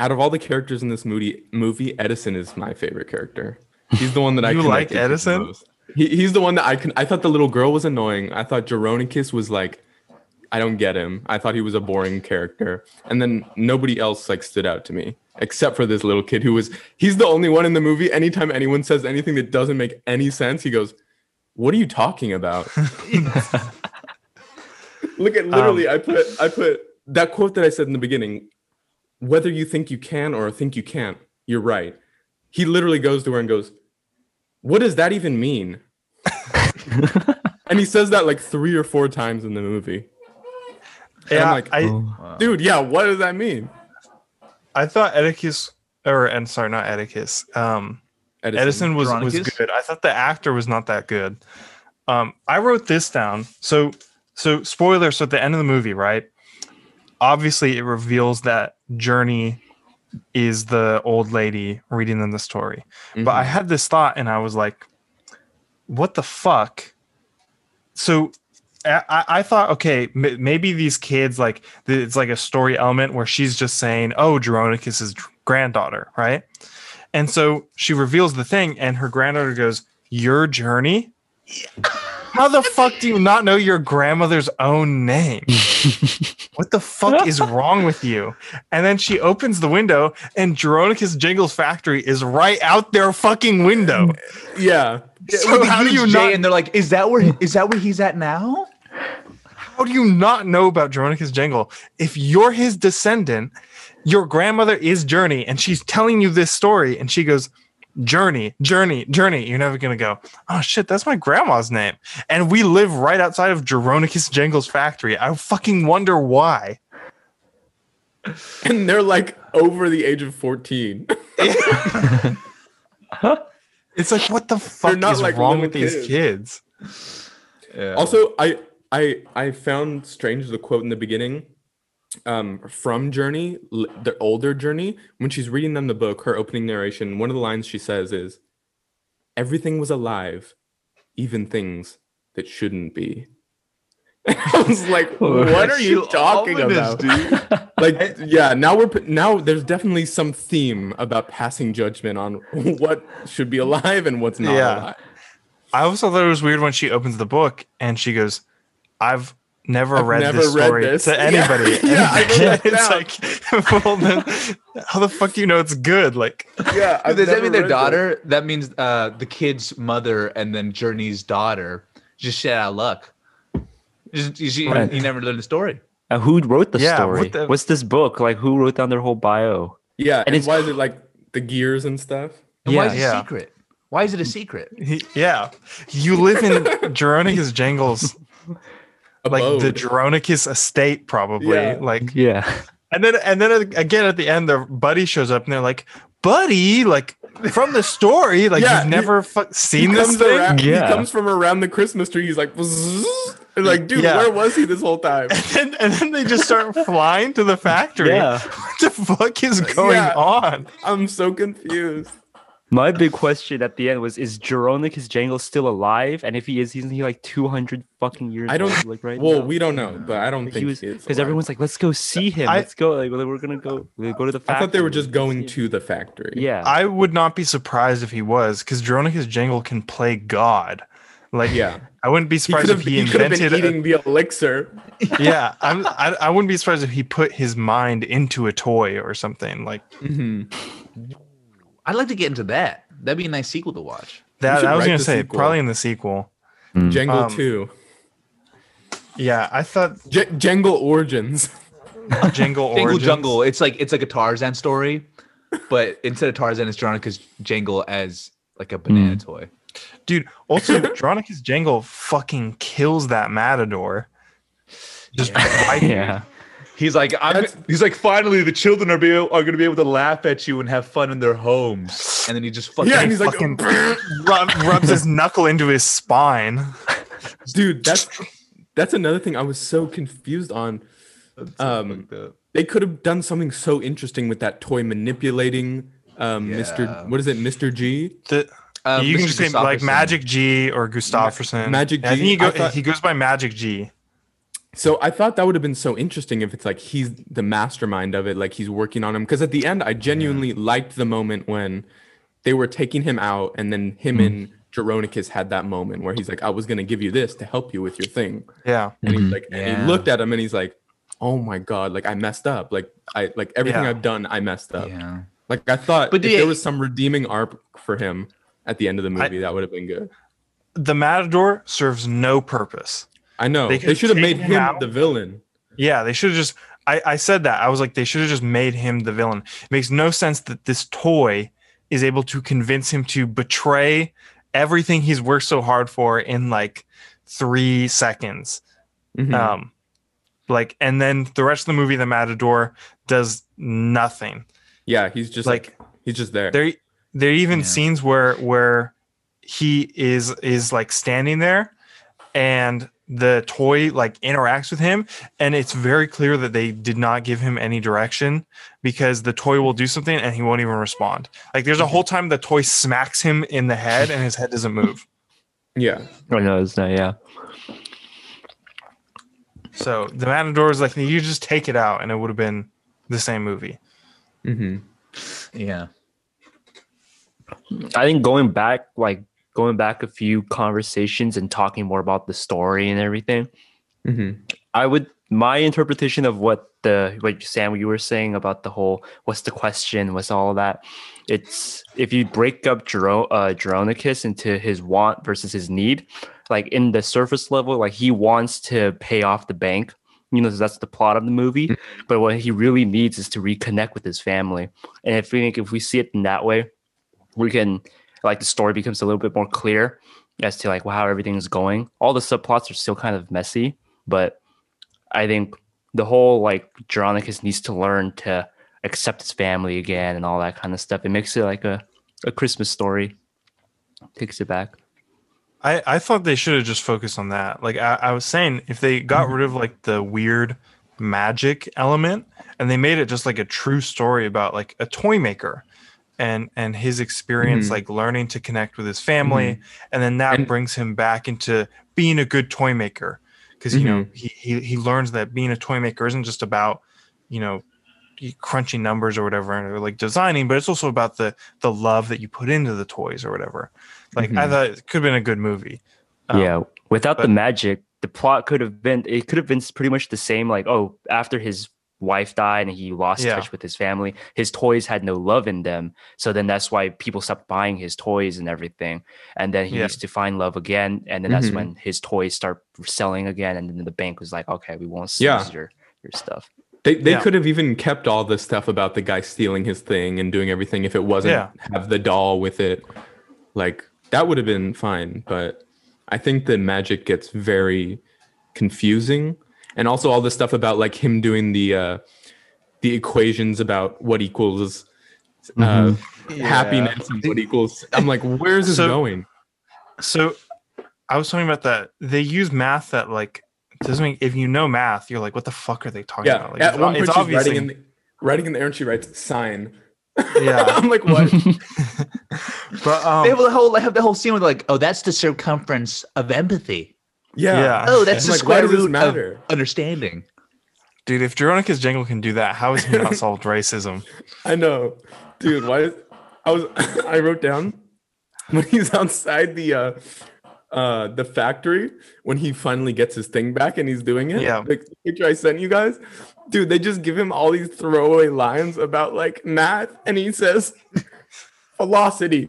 out of all the characters in this movie, movie Edison is my favorite character. He's the one that I You like connected to the Edison? most. He, he's the one that I can. I thought the little girl was annoying. I thought Jeronicus was like, I don't get him. I thought he was a boring character, and then nobody else like stood out to me except for this little kid who was. He's the only one in the movie. Anytime anyone says anything that doesn't make any sense, he goes, "What are you talking about?" Look at literally. Um, I put. I put that quote that I said in the beginning. Whether you think you can or think you can't, you're right. He literally goes to her and goes, "What does that even mean?" and he says that like three or four times in the movie. And Yeah, I'm like, I dude, yeah, what does that mean? I thought Atticus, or and sorry, not Atticus. Um, Edison, was was Veronicus? good. I thought the actor was not that good. Um, I wrote this down. So so spoiler. So at the end of the movie, right? Obviously, it reveals that Journey is the old lady reading them the story. But I mm-hmm. had this thought, and I was like, "What the fuck?" So I, I- thought, okay, m- maybe these kids like it's like a story element where she's just saying, "Oh, Jeronicus is granddaughter," right? And so she reveals the thing, and her granddaughter goes, Your journey? How the fuck do you not know your grandmother's own name? what the fuck is wrong with you? And then she opens the window, and Jeronicus Jingles factory is right out their fucking window. yeah. So how do you J, not And they're like, "Is that where? Is that where he's at now?" how do you not know about Jeronicus Jingle? If you're his descendant, your grandmother is Journey, and she's telling you this story, and she goes, Journey, Journey, Journey. You're never gonna go, oh shit, that's my grandma's name. And we live right outside of Jeronicus Jingle's factory. I fucking wonder why. And they're like over the age of 14. It's like, what the fuck not is like wrong little with these kids? Also, I I I found strange the quote in the beginning um from Journey, the older Journey, when she's reading them the book, her opening narration, one of the lines she says is everything was alive, even things that shouldn't be. I was like, what are you talking about? Like, yeah, now we're now there's definitely some theme about passing judgment on what should be alive and what's not Yeah. alive. I also thought it was weird when she opens the book and she goes, I've never I've read never this read story this." to Yeah. anybody. Yeah, I wrote that it's down. like, well, then, how the fuck do you know it's good? Like, Yeah, I've Does that never mean their read this. daughter? That means uh, the kid's mother and then Journey's daughter just shit out of luck. Just, you, see, Right. you never learned the story. Uh, who wrote the Yeah, story? what the- What's this book? Like, who wrote down their whole bio? Yeah, and, it's- why is it like the gears and stuff? And why Yeah. is it Yeah. a secret? Why is it a secret? he, yeah, you live in Jeronicus Jangles, like the Abode. Jeronicus estate, probably. Yeah. Like, Yeah. and then, and then again at the end, their buddy shows up and they're like, buddy, like from the story, like Yeah, you've he- never fu- seen this comes thing. around, Yeah. He comes from around the Christmas tree. He's like, And like, dude, Yeah. where was he this whole time? and, and then they just start flying to the factory. Yeah. What the fuck is going Yeah. on? I'm so confused. My big question at the end was: Is Jeronicus Jangle still alive? And if he is, isn't he like two hundred fucking years? I don't- old, like right Well, now? we don't know, but I don't Like, think he was because everyone's like, "Let's go see him. I- Let's go." Like, we're gonna go. We'll go to the. Factory. I thought they were just going to the factory. Yeah. I would not be surprised if he was, because Jeronicus Jangle can play God. Like, yeah. I wouldn't be surprised could if he he could have invented. been a- eating the elixir. yeah, I'm, I, I wouldn't be surprised if he put his mind into a toy or something like Mhm. I'd like to get into that. That'd be a nice sequel to watch. that. should I was gonna say sequel. probably in the sequel. Jangle Um, 2. Yeah, I thought J- Jangle Origins. Jangle Jangle Origins. Jungle. It's like it's like a Tarzan story, but instead of Tarzan, it's Veronicus Jangle as like a banana toy. Dude, also Dronicus Jangle fucking kills that matador. Just right yeah. He's like, I'm, That's- he's like, finally, the children are be are going to be able to laugh at you and have fun in their homes. And then he just fucking, Yeah, and he's like, fucking rub, rubs his knuckle into his spine. dude, that's that's another thing I was so confused on. Um, they could have done something so interesting with that toy manipulating um, Yeah. Mr. What is it, Mr. G? The, Um, you can just say like Magic G or Gustafson. Magic I think G, he, go, I thought- he goes by Magic G. So I thought that would have been so interesting if it's like he's the mastermind of it, like he's working on him. Because at the end, I genuinely liked the moment when they were taking him out, and then him and Jeronicus had that moment where he's like, "I was gonna give you this to help you with your thing," Yeah. and he's Mhm. like, and he looked at him and he's like, "Oh my god, like I messed up, like I like everything Yeah. I've done, I messed up." Yeah. Like I thought, But if there was some redeeming arc for him at the end of the movie, that would have been good. The Matador serves no purpose. I know They they, should have made him him out. the villain. Yeah, they should have just. I, I said that. I was like, they should have just made him the villain. It makes no sense that this toy is able to convince him to betray everything he's worked so hard for in like three seconds. Mhm. Um, like, and then the rest of the movie, the Matador does nothing. yeah, he's just like, like, he's just there. There, there are even Yeah. scenes where where he is is like standing there, and the toy like interacts with him, and it's very clear that they did not give him any direction because the toy will do something and he won't even respond. Like, there's a whole time the toy smacks him in the head and his head doesn't move. Yeah, Oh no, it's not. Yeah. So the Matador is like you just take it out and it would have been the same movie. mm-hmm Yeah. I think going back, like going back a few conversations and talking more about the story and everything, hmm I would my interpretation of what the what Sam you were saying about the whole what's the question, what's all of that. It's if you break up Gero, uh, Jeronicus into his want versus his need, like in the surface level, like he wants to pay off the bank. You know, that's the plot of the movie. But what he really needs is to reconnect with his family. And I think if we see it in that way, we can like the story becomes a little bit more clear as to like how everything's going. All the subplots are still kind of messy, but I think the whole like Jeronicus needs to learn to accept his family again and all that kind of stuff. It makes it like a, a Christmas story. Takes it back. I, I thought they should have just focused on that. Like I, I was saying, if they got mm-hmm. rid of like the weird magic element and they made it just like a true story about like a toy maker and and his experience Mhm. like learning to connect with his family and then that And- brings him back into being a good toy maker because you know he, he he learns that being a toy maker isn't just about you know crunching numbers or whatever or like designing but it's also about the the love that you put into the toys or whatever like i Mhm. thought it could have been a good movie Um, yeah. Without the magic, the plot could have been it could have been pretty much the same. Like, oh, after his wife died and he lost Yeah. touch with his family, his toys had no love in them. So then that's why people stopped buying his toys and everything. And then he Yeah. needs to find love again. And then that's Mhm. when his toys start selling again. And then the bank was like, okay, we won't seize Yeah. your your stuff. They they Yeah. could have even kept all the stuff about the guy stealing his thing and doing everything if it wasn't Yeah. have the doll with it. Like that would have been fine, but I think the magic gets very confusing and also all the stuff about like him doing the uh the equations about what equals uh happiness and what equals I'm like where's this So- going? So I was talking about that. They use math that like doesn't make if you know math, you're like, what the fuck are they talking Yeah, about? Like, at it's, one point it's she's obviously writing in the, writing in the air and she writes sign. Yeah. I'm like what? but um, they have the whole they have the whole scene with like, oh, that's the circumference of empathy. Yeah. Yeah. Oh, that's I'm the like, why square does this root matter? of understanding. dude, if Jeronicus Jangle can do that, how has he not solved racism? I know, dude. Why? Is, I was. I wrote down when he's outside the uh, uh, the factory when he finally gets his thing back and he's doing it. Yeah. the picture I sent you guys, dude. They just give him all these throwaway lines about like math, and he says velocity.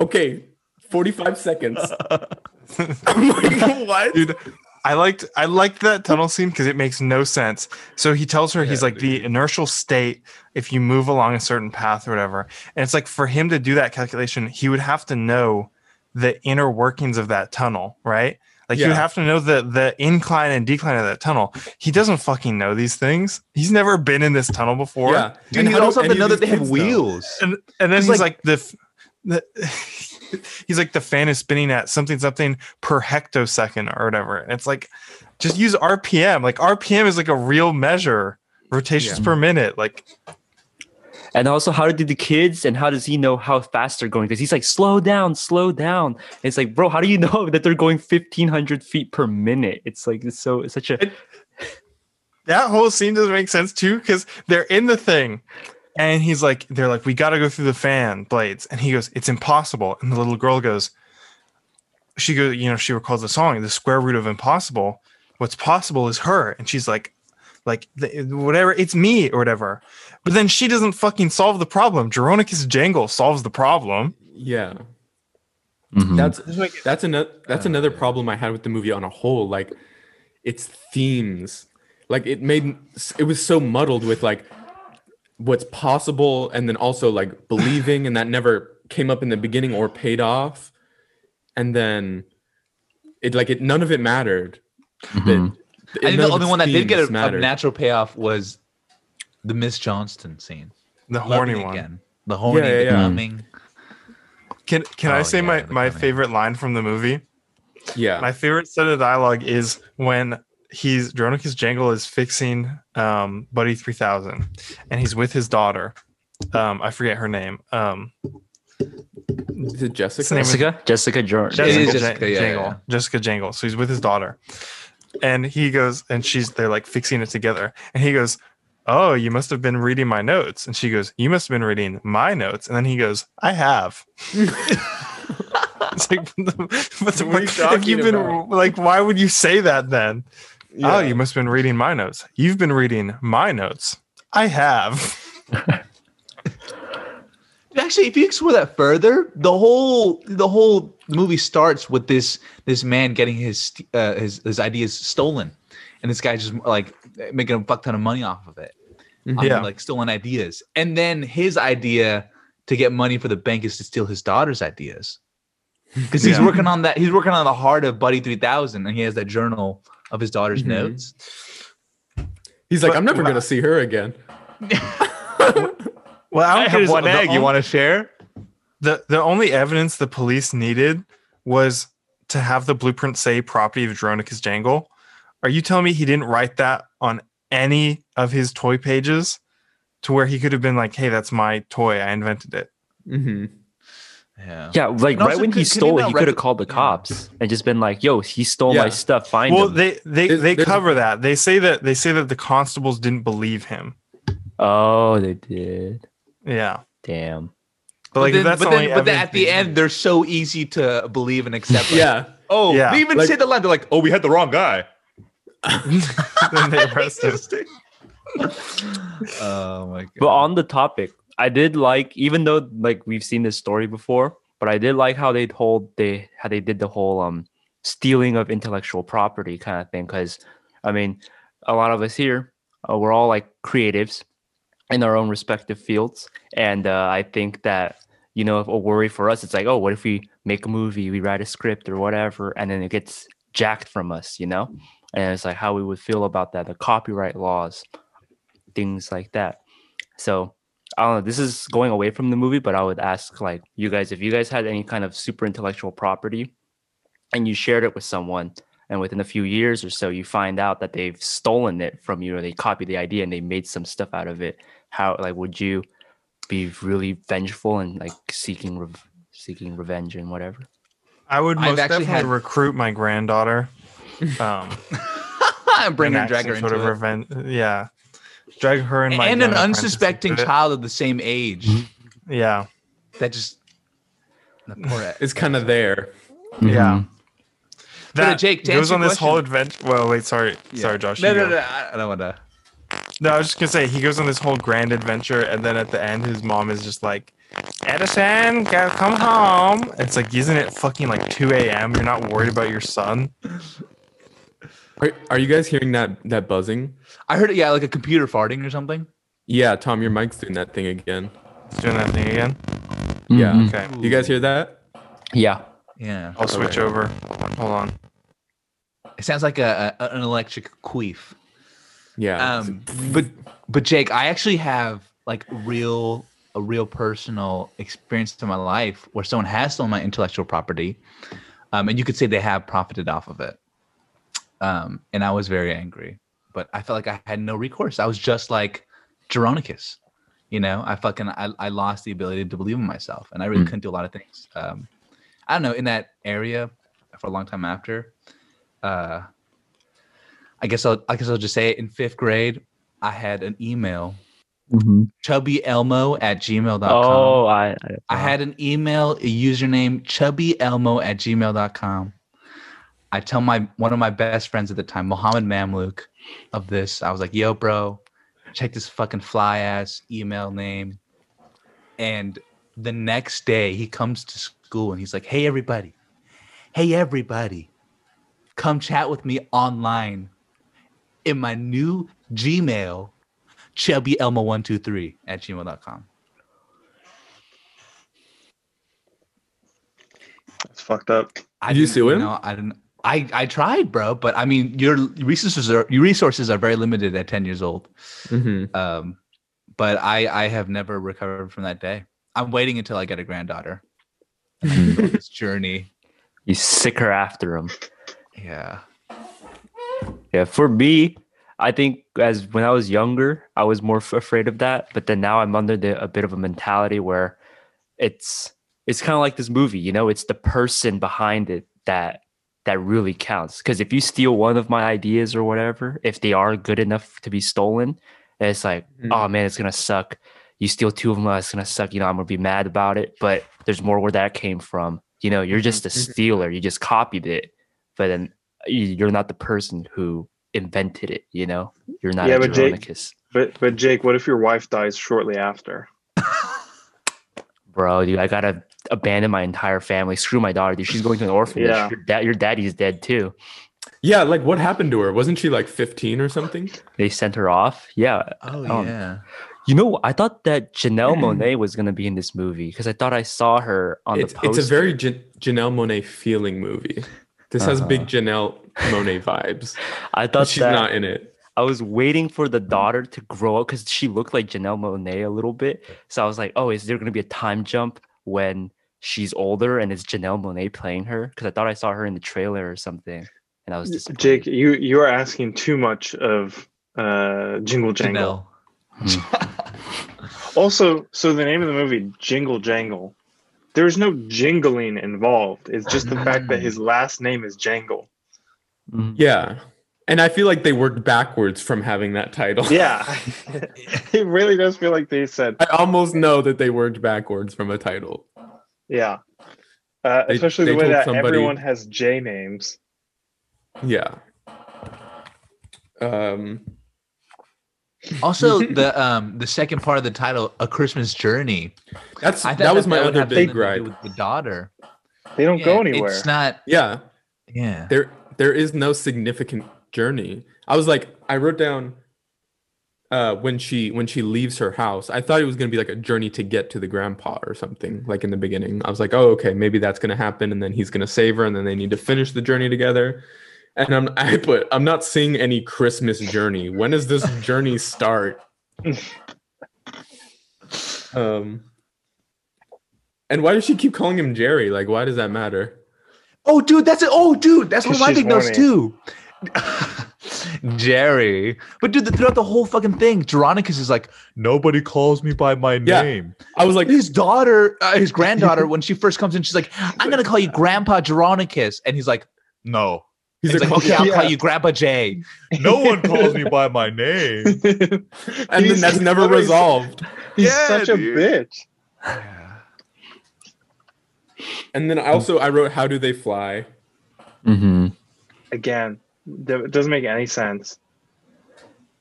Okay, forty five seconds. I'm like, what? Dude, I liked I liked that tunnel scene because it makes no sense. So he tells her he's Yeah, like the inertial state if you move along a certain path or whatever. And it's like for him to do that calculation, he would have to know the inner workings of that tunnel, right? Like he would Yeah. have to know the the incline and decline of that tunnel. He doesn't fucking know these things. He's never been in this tunnel before. Yeah, Dude, And you also have to know that they have kids know? wheels. and and then It's he's like- like, the, the he's like the fan is spinning at something something per hectosecond or whatever and it's like just use rpm like rpm is like a real measure rotations Yeah. per minute like And also, how did the kids and how does he know how fast they're going? Because he's like, slow down, slow down. it's like, bro, how do you know that they're going 1500 feet per minute? It's like, it's so, it's such a, that whole scene doesn't make sense too because they're in the thing and he's like they're like we got to go through the fan blades. And he goes it's impossible. And the little girl goes she goes you know she recalls the song the square root of impossible what's possible is her. And she's like like whatever it's me or whatever. But then she doesn't fucking solve the problem. Jeronicus Jangle solves the problem. Yeah. Mhm. That's that's another that's another problem I had with the movie on a whole. Like its themes, like it made it was so muddled with like what's possible and then also like believing, and that never came up in the beginning or paid off. And then it like it none of it mattered. Mhm. The- I think the only one that did get a, a natural payoff was the Miss Johnston scene. the horny me one again. The horny Yeah, yeah, yeah. becoming. can can I Oh, say yeah, my my coming. favorite line from the movie Yeah. My favorite set of dialogue is when he's Dronicus Jangle is fixing um, Buddy 3000 and he's with his daughter. Um, I forget her name. Um, Is it Jessica? name is- Jessica, Jessica Jordan. It is Ja- Jessica, yeah, Jangle. yeah. Jessica Jangle. So he's with his daughter. And he goes, and she's, they're like fixing it together. And he goes, Oh, you must have been reading my notes. And she goes, You must have been reading my notes. And then he goes, I have. it's like, but the- but the- What you if talking you've been about? like, why would you say that then? Yeah. Oh, you must have been reading my notes. You've been reading my notes. I have. Actually, if you explore that further, the whole the whole movie starts with this this man getting his uh, his his ideas stolen, and this guy just like making a fuck ton of money off of it, Yeah. like stolen ideas. And then his idea to get money for the bank is to steal his daughter's ideas, because he's Yeah. working on that. He's working on the heart of Buddy Three Thousand, and he has that journal of his daughter's Mhm. notes. He's like, But- I'm never gonna see her again. Well, I, I don't get have one the egg. You want to share? the the only evidence the police needed was to have the blueprint say property of Dronicus Jangle. Are you telling me he didn't write that on any of his toy pages to where he could have been like, hey, that's my toy. I invented it. hmm Yeah. Yeah, like And right when could- he could he stole it, he could have called the yeah. cops and just been like, "Yo, he stole Yeah. my stuff. Find him." Well, him." they they There's- they there's- cover that. They say that they say that the constables didn't believe him. oh, they did. Yeah. Damn. But like then, that's but, the then, only but then at the end, they're so easy to believe and accept. like, Yeah. Oh, Yeah. they even Like- say the line. They're like, "Oh, we had the wrong guy." then they arrest him. oh my god! But on the topic, I did like, even though like we've seen this story before, but I did like how they told they how they did the whole um stealing of intellectual property kind of thing. Because I mean, a lot of us here, uh, we're all like creatives in our own respective fields, and uh, I think that you know, a worry for us, it's like, oh, what if we make a movie, we write a script or whatever, and then it gets jacked from us, you know? And it's like how we would feel about that, the copyright laws, things like that. So I don't know. This is going away from the movie, but I would ask like you guys if you guys had any kind of super intellectual property and you shared it with someone, and within a few years or so you find out that they've stolen it from you or they copied the idea and they made some stuff out of it. How like would you be really vengeful and like seeking rev- seeking revenge and whatever? I would most actually definitely had- recruit my granddaughter. Um, and bring her, enact drag her into sort of it. revenge. Yeah, drag her and my and an unsuspecting child of the same age Yeah, that just the poor It's kind of there. yeah. But, uh, That Jake, to goes on your this whole adventure. Well, wait, sorry, sorry, Josh. No, you no, go. no. I I don't want to. No, I was just gonna say he goes on this whole grand adventure, and then at the end, his mom is just like, "Edison, go come home." It's like, isn't it fucking like two a.m.? You're not worried about your son? Are, are you guys hearing that that buzzing? I heard it. Yeah, like a computer farting or something. Yeah, Tom, your mic's doing that thing again. He's doing that thing again. Yeah. Mhm. Okay, You guys hear that? Yeah. Yeah, I'll switch Okay. over. Hold on. it sounds like a, a an electric queef. Yeah. Um, but but Jake, I actually have like real a real personal experience in my life where someone has stolen my intellectual property, um, and you could say they have profited off of it. Um, and I was very angry, but I felt like I had no recourse. I was just like Jeronicus. You know, I fucking I, I lost the ability to believe in myself, and I really Mm. couldn't do a lot of things. Um, I don't know in that area for a long time after. Uh, I guess I'll I guess I'll just say it. In fifth grade, I had an email chubbyelmo at gmail.com. Oh, I, I, I had an email, a username, chubbyelmo at gmail.com. I tell my one of my best friends at the time, Mohammed Mamluk, of this. I was like, yo, bro, check this fucking fly ass email name. And the next day he comes to school and he's like, hey everybody, hey everybody, come chat with me online in my new Gmail, chubbyelmo123 at gmail.com. That's fucked up. I Did you didn't- him? No, I didn't. I, I tried, bro, but I mean, your resources are your resources are very limited at ten years old. hmm Um, but I I have never recovered from that day. I'm waiting until I get a granddaughter. And I go on this journey. you sick her after him. Yeah. Yeah, for me, I think as when I was younger, I was more f- afraid of that. But then now I'm under the, a bit of a mentality where it's it's kind of like this movie, you know, it's the person behind it that that really counts. Because if you steal one of my ideas or whatever, if they are good enough to be stolen, it's like, Mm. oh man, it's gonna suck. You steal two of them, it's gonna suck. You know, I'm gonna be mad about it. But there's more where that came from. You know, you're just a Mhm. stealer. You just copied it, but then you- you're not the person who invented it. You know, you're not Yeah, a but Jake- But but Jake, what if your wife dies shortly after? bro. Dude, I gotta abandon my entire family. Screw my daughter. Dude, she's going to an orphanage. Yeah. Your, dad, your daddy's dead too. Yeah, like what happened to her? Wasn't she like 15 or something? They sent her off. Yeah. Oh Um, yeah. You know, I thought that Janelle Monáe was gonna be in this movie because I thought I saw her on It's, the poster. it's a very Jan- Janelle Monáe feeling movie. This has Uh-huh. big Janelle Monáe vibes. I thought she's that not in it. I was waiting for the daughter to grow up because she looked like Janelle Monáe a little bit. So I was like, oh, is there gonna be a time jump when she's older and it's Janelle Monáe playing her? Because I thought I saw her in the trailer or something, and I was disappointed. Jake, you you are asking too much of uh, Jingle Jangle. Janelle. Also, so the name of the movie, Jingle Jangle, there's no jingling involved. It's just the fact that his last name is Jangle. Mhm. Yeah. And I feel like they worked backwards from having that title. Yeah, it really does feel like they said, I almost know that they worked backwards from a title. Yeah. Uh, They- especially they the way that somebody- everyone has J names. Yeah. Um Also, the um the second part of the title, "A Christmas Journey." that's I thought that was my other big something to do gripe. with the daughter. They don't go anywhere. It's not. Yeah. Yeah. there there is no significant journey i was like i wrote down uh when she when she leaves her house i thought it was going to be like a journey to get to the grandpa or something like in the beginning. I was like oh okay maybe that's going to happen and then he's going to save her and then they need to finish the journey together. And i'm i put i'm not seeing any christmas journey. When does this journey start? Um and why does she keep calling him jerry? Like why does that matter? Oh, dude, that's it. Oh, dude, that's one of 'Cause my she's big notes too. Jerry, but dude, throughout the whole fucking thing, Jeronicus is like, nobody calls me by my Yeah. name. i was like His daughter, uh, his granddaughter, when she first comes in, she's like, I'm gonna call you Grandpa Jeronicus, and he's like, No. he's, He's, like, like, okay, I'll Yeah. call you Grandpa J. No one calls me by my name. and then that's never literally- resolved. He's Yeah, such a dude. bitch. And then also I wrote, "How do they fly?" Mhm. Again, th- it doesn't make any sense.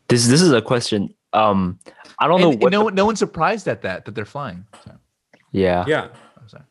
This this is a question. Um, I don't know what. no, the- one- no one's surprised at that that they're flying. So, yeah. Yeah, I'm sorry.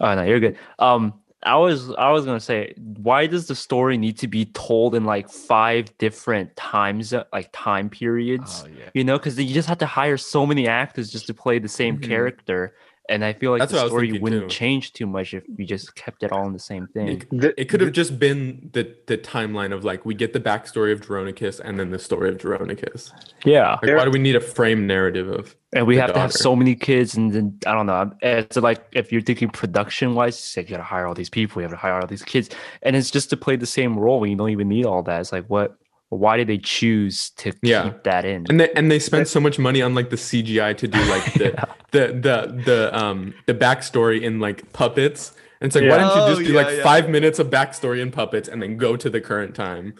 Oh no, you're good. Um, I was I was gonna say, why does the story need to be told in like five different times, like time periods? Oh yeah. You know, because you just have to hire so many actors just to play the same Mhm. character, and I feel like That's what I the story thinking, wouldn't too. change too much if we just kept it all in the same thing. it, it could have just been the the timeline of like we get the backstory of Jeronicus and then the story of Jeronicus. Yeah, Like, why do we need a frame narrative of? and we the have to have so many kids, and then I don't know. It's eh, like if you're thinking production wise, it's like you gotta hire all these people, you have to hire all these kids, and it's just to play the same role when you don't even need all that. It's like what why did they choose to Yeah. keep that in? And they and they spend so much money on like the CGI to do like the the the the um the backstory in like puppets. And it's like, why Yeah. don't you Oh, just do yeah, like yeah. five minutes of backstory in puppets and then go to the current time?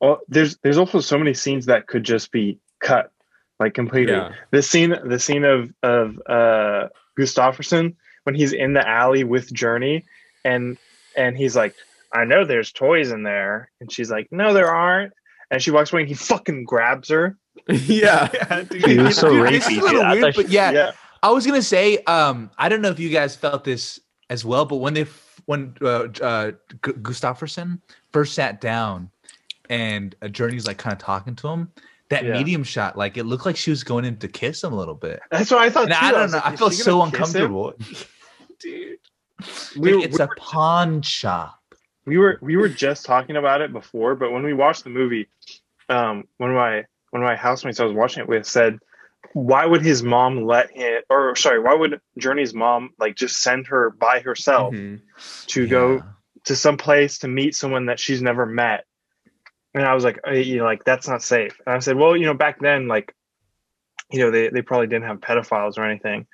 Well, there's there's also so many scenes that could just be cut, like completely. Yeah. The scene the scene of of uh Gustafson when he's in the alley with Journey and and he's like, I know there's toys in there. And she's like, No, there aren't. And she walks away and he fucking grabs her. yeah. Yeah, dude. Dude, was so Dude, This rapey, a little dude. I weird, thought but yeah, Yeah. I was gonna say, um, I don't know if you guys felt this as well, but when they f- when uh, uh, G- Gustafson first sat down and uh, Journey's like kind of talking to him, that Yeah. medium shot, like it looked like she was going in to kiss him a little bit. That's what I thought. And too. I don't was know, like, I is felt so gonna kiss him? uncomfortable, dude. We, it's we a pawn shop. We were we were just talking about it before, but when we watched the movie, um, one of my one of my housemates I was watching it with said, "Why would his mom let him?" Or sorry, why would Journey's mom like just send her by herself Mhm. to go to some place to meet someone that she's never met? And I was like, "Uh, you know, like that's not safe. And I said, well, you know, back then, like, you know, they, they probably didn't have pedophiles or anything.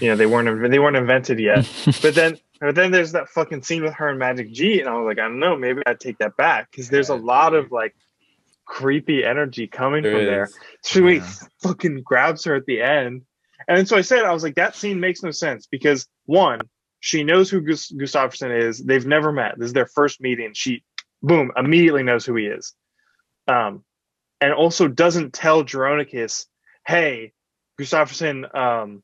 You know, they weren't they weren't invented yet. but then but then there's that fucking scene with her and Magic G, and I was like, I don't know, maybe I'd take that back because there's a lot of like creepy energy coming There from there. So he fucking grabs her at the end, and so I said, I was like, that scene makes no sense because one, she knows who Gus- Gustafson is. They've never met. This is their first meeting. She, boom, immediately knows who he is. Um, and also doesn't tell Jeronicus, hey, Gustafson um,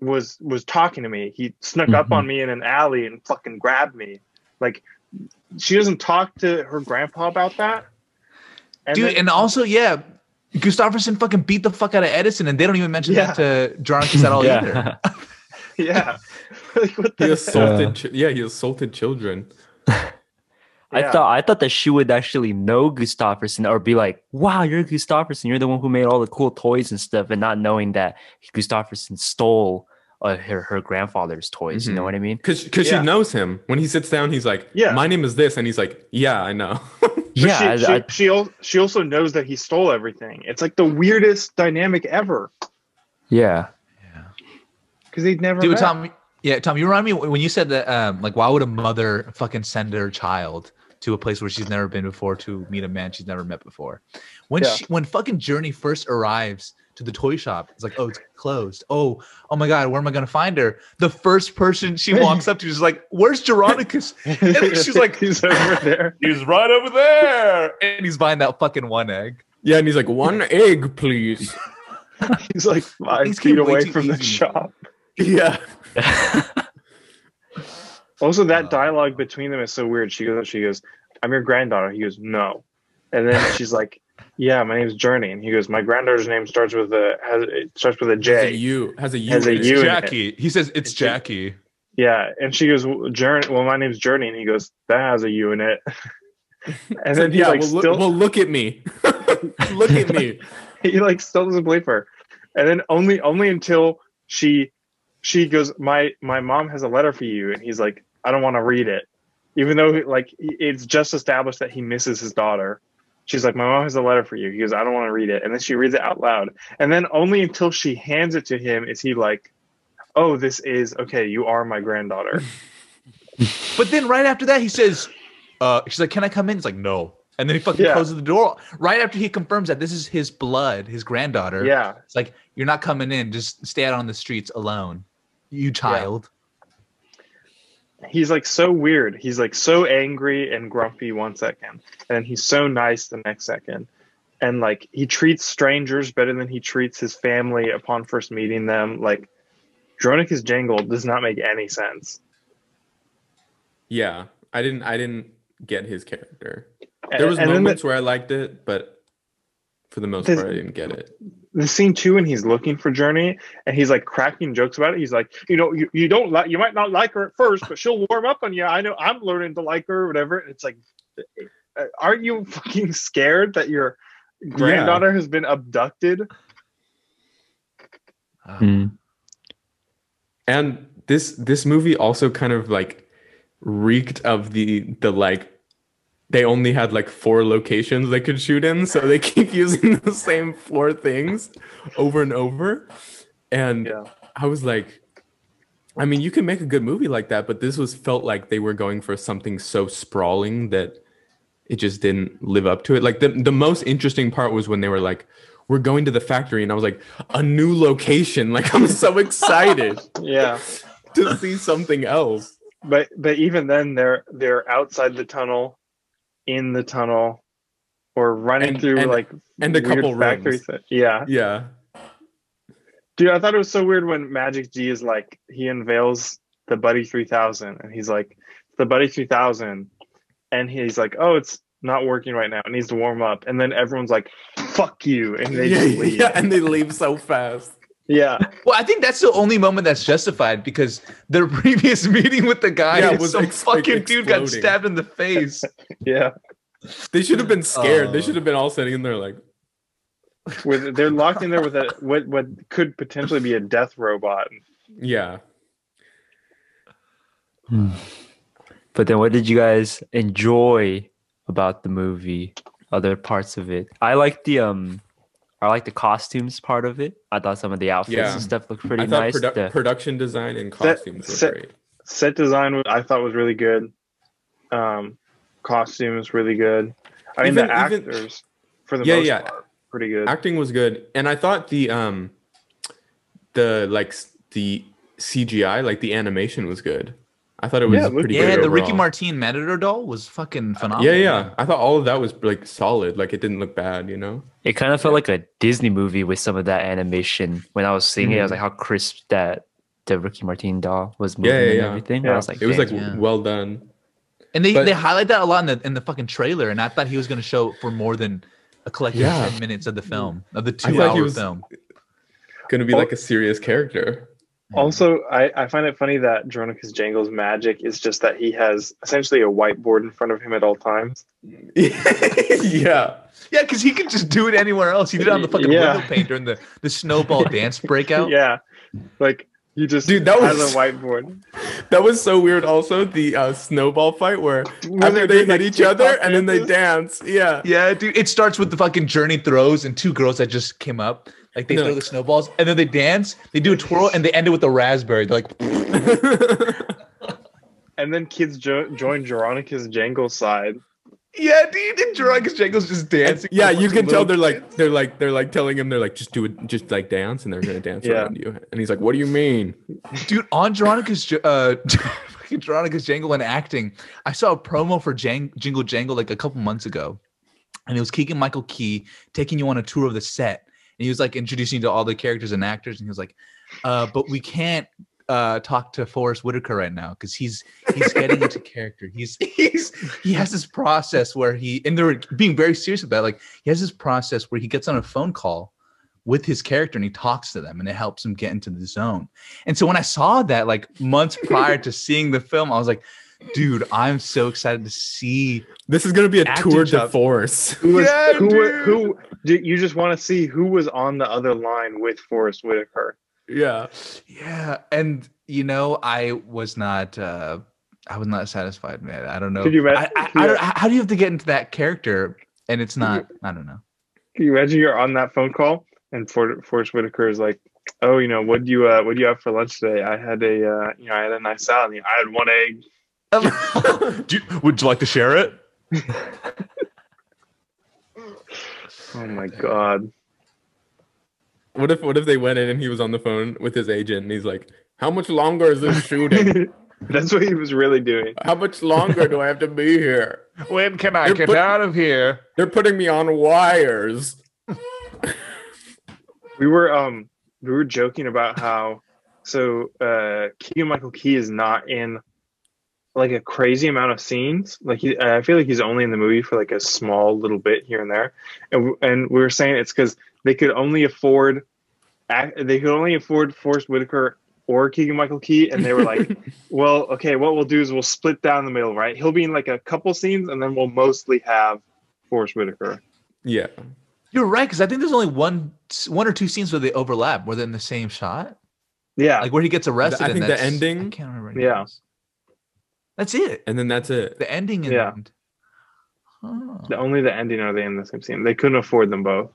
was was talking to me. He snuck up Mhm. on me in an alley and fucking grabbed me. Like she doesn't talk to her grandpa about that. And dude, then- and also, yeah, Gustafson fucking beat the fuck out of Edison, and they don't even mention that to Dronicus at all either. yeah, like what He assaulted. chi- yeah, he assaulted children. I Yeah. thought I thought that she would actually know Gustafson or be like, "Wow, you're Gustafson. You're the one who made all the cool toys and stuff," and not knowing that Gustafson stole uh, her her grandfather's toys. You know Mhm. what I mean? Because because Yeah. she knows him. When he sits down, he's like, Yeah. my name is this. And he's like, yeah, I know. But yeah, she, I- I- she, she, she also knows that he stole everything. It's like the weirdest dynamic ever Yeah, yeah. because they'd never Dude, met. Tom, yeah, Tom, you remind me when you said that, um, like, why would a mother fucking send her child to a place where she's never been before to meet a man she's never met before? When Yeah. she, when fucking Journey first arrives to the toy shop, it's like, oh, it's closed. Oh, oh my god, where am I gonna find her? The first person she walks up to is like, where's Jeronicus? And she's like, he's over there. he's right over there, and he's buying that fucking one egg. yeah, and he's like, one egg, please. He's like five Things feet away from the shop. Yeah. Also, that Uh, dialogue between them is so weird. She goes, she goes, "I'm your granddaughter." He goes, "No," and then she's like, "Yeah, my name's Journey," and he goes, "My granddaughter's name starts with a has it starts with a Has a J." U. Has a U. Has a it. In it. Jackie. He says it's It's- Jackie. Yeah, and she goes, "Well, "Journey." Well, my name's Journey, and he goes, "That has a U in it." and then he yeah, like well, look, still well, look at me. look at me. he like still doesn't believe her and then only only until she she goes my my mom has a letter for you and he's like i don't want to read it even though like it's just established that he misses his daughter she's like my mom has a letter for you he goes i don't want to read it and then she reads it out loud and then only until she hands it to him is he like oh this is okay you are my granddaughter But then right after that, he says, uh, she's like, Can I come in? He's like, No. And then he fucking Yeah. closes the door. Right after he confirms that this is his blood, his granddaughter. yeah It's like, You're not coming in. Just stay out on the streets alone. You child. He's like so weird. He's like so angry and grumpy one second, and then he's so nice the next second. And like he treats strangers better than he treats his family upon first meeting them. Like Dronicus Jangle does not make any sense. Yeah, I didn't. I didn't get his character. There was and then moments where I liked it, but for the most There's- part, I didn't get it. The, the scene too, when he's looking for Journey and he's like cracking jokes about it. He's like, you know, you, you don't like, you might not like her at first, but she'll warm up on you. I know I'm learning to like her or whatever. And it's like, uh, aren't you fucking scared that your granddaughter has been abducted? Uh, Mm. And this this movie also kind of like reeked of the the like they only had like four locations they could shoot in, so they keep using the same four things over and over. And Yeah. I was like, I mean, you can make a good movie like that, but this was felt like they were going for something so sprawling that it just didn't live up to it. Like the the most interesting part was when they were like, "We're going to the factory," and I was like, "A new location!" Like I'm so excited Yeah. to see something else. But but even then they're they're outside the tunnel, in the tunnel, or running And- through and- like and a couple thi- Yeah. Yeah, Dude, I thought it was so weird when Magic G is like he unveils the Buddy 3000 and he's like the Buddy 3000 and he's like, "Oh, it's not working right now. It needs to warm up." And then everyone's like, "Fuck you." And they yeah, leave. yeah, and they leave so fast. Yeah. Well, I think that's the only moment that's justified because their previous meeting with the guy, Yeah, was some ex- like, fucking dude got stabbed in the face. Yeah. They should have been scared. they Oh. should have been all sitting in there like, With they're locked in there with a what what could potentially be a death robot. yeah. But then, what did you guys enjoy about the movie? Other parts of it, I like the um, I like the costumes part of it. I thought some of the outfits Yeah. and stuff looked pretty I nice. produ- The- production design and Set- costumes were set- great. Set design I thought was really good. Um costumes really good. I mean Even- the even- actors for the Yeah, most yeah. part pretty good. acting was good and i thought the um the like the cgi like the animation was good i thought it was Yeah, it looked pretty Yeah, good the Ricky. Martin Matador doll was fucking uh, phenomenal. yeah yeah i thought all of that was like solid like it didn't look bad you know It kind of felt like a Disney movie with some of that animation. When I was seeing it, I was mm-hmm. like, how crisp that the Ricky Martin doll was moving Yeah, yeah, and everything. Yeah. I was like, it was like Yeah. well done And they, But- they highlight that a lot in the in the fucking trailer, and I thought he was going to show for more than a collective Yeah. ten minutes of the film of the two thought he hour was- film. gonna be Oh. like a serious character Also, I, I find it funny that Dronicus Jangle's magic is just that he has essentially a whiteboard in front of him at all times. yeah Yeah, because he could just do it anywhere else. He did it on the fucking Yeah. window pane during the the snowball dance breakout. Yeah. Like he just Dude, that has was- a whiteboard. that was so weird also the uh, snowball fight where Where after they're they doing, hit like, each other and then they dance yeah Yeah, dude. It starts with the fucking journey throws and two girls that just came up. Like they No. throw the snowballs and then they dance. They do a twirl and they end it with a raspberry. They're like, And then kids jo- join Dronicus Jangle's side. yeah, dude. And Drunkus Jangle's just dancing. yeah, you can tell little they're kids. like they're like they're like telling him they're like just do it, just like dance, and they're gonna dance Yeah. around you. And he's like, "What do you mean?" dude on Veronica's J- uh fucking Veronica's Jangle and acting. I saw a promo for Jang- Jingle Jangle like a couple months ago, and it was Keegan Michael Key taking you on a tour of the set, and he was like introducing you to all the characters and actors, and he was like, uh, "But we can't." Uh, talk to Forest Whitaker right now because he's he's getting into character. He's he's he has this process where he and they're being very serious about it. like he has this process where he gets on a phone call with his character and he talks to them and it helps him get into the zone. And so when I saw that like months prior to seeing the film, I was like, dude, I'm so excited to see. This is gonna be a tour de job. force. Who was Yeah, who, dude. who do you just want to see who was on the other line with Forest Whitaker? Yeah, Yeah. And you know, I was not uh I was not satisfied, man. I don't know. Could you ima- I, I, could I don't, how do you have to get into that character? And it's not, I don't know. Can you imagine you're on that phone call and For- Forest Whitaker is like, "Oh, you know, what do you uh, what do you have for lunch today? I had a uh, you know, I had a nice salad. I had one egg." Do you- would you like to share it? Oh my god. What if what if they went in and he was on the phone with his agent and he's like, "How much longer is this shooting? That's what he was really doing. How much longer do I have to be here? When can I You're get put- out of here? They're putting me on wires." We were um we were joking about how so uh Keegan Michael Key is not in like a crazy amount of scenes. Like he, I feel like he's only in the movie for like a small little bit here and there. And and we were saying it's because they could only afford act, they could only afford Forest Whitaker or Keegan Michael Key, and they were like, well, okay, what we'll do is we'll split down the middle, right? He'll be in like a couple scenes, and then we'll mostly have Forest Whitaker. yeah, You're right, because I think there's only one one or two scenes where they overlap, where they're in the same shot. Yeah, Like where he gets arrested. I and think the ending- I can't remember. Yeah. else. That's it. and then that's it. The ending and Yeah. Oh. The, only the ending are they in the same scene. They couldn't afford them both.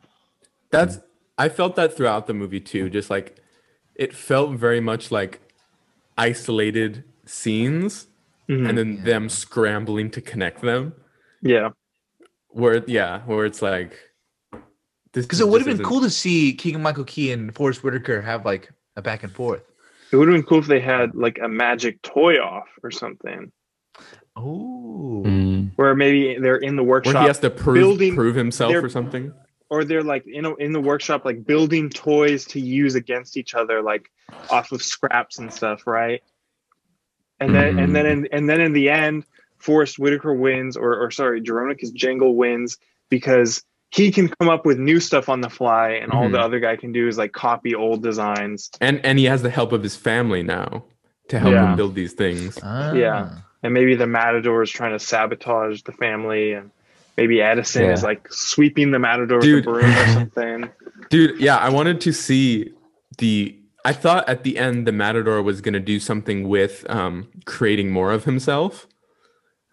That's I felt that throughout the movie too. Just like it felt very much like isolated scenes Mhm. and then Yeah. them scrambling to connect them. yeah, Where yeah, where it's like Because it would have been cool to see Keegan Michael Key and Forest Whitaker have like a back and forth. It would have been cool if they had like a magic toy off or something, Oh. Mm. where maybe they're in the where workshop he has to prove building prove himself or something. or they're like you know in the workshop like building toys to use against each other like off of scraps and stuff right and then and then in, and then in the end Forest Whitaker wins or or sorry Jeronicus Jangle wins because he can come up with new stuff on the fly and all the Mhm. other guy can do is like copy old designs And and he has the help of his family now to help Yeah. him build these things. Ah. Yeah. and maybe the Matador is trying to sabotage the family and maybe Edison is like sweeping the Matador Dude. with a broom or something Dude, yeah, I wanted to see the. I thought at the end the Matador was gonna do something with um, creating more of himself.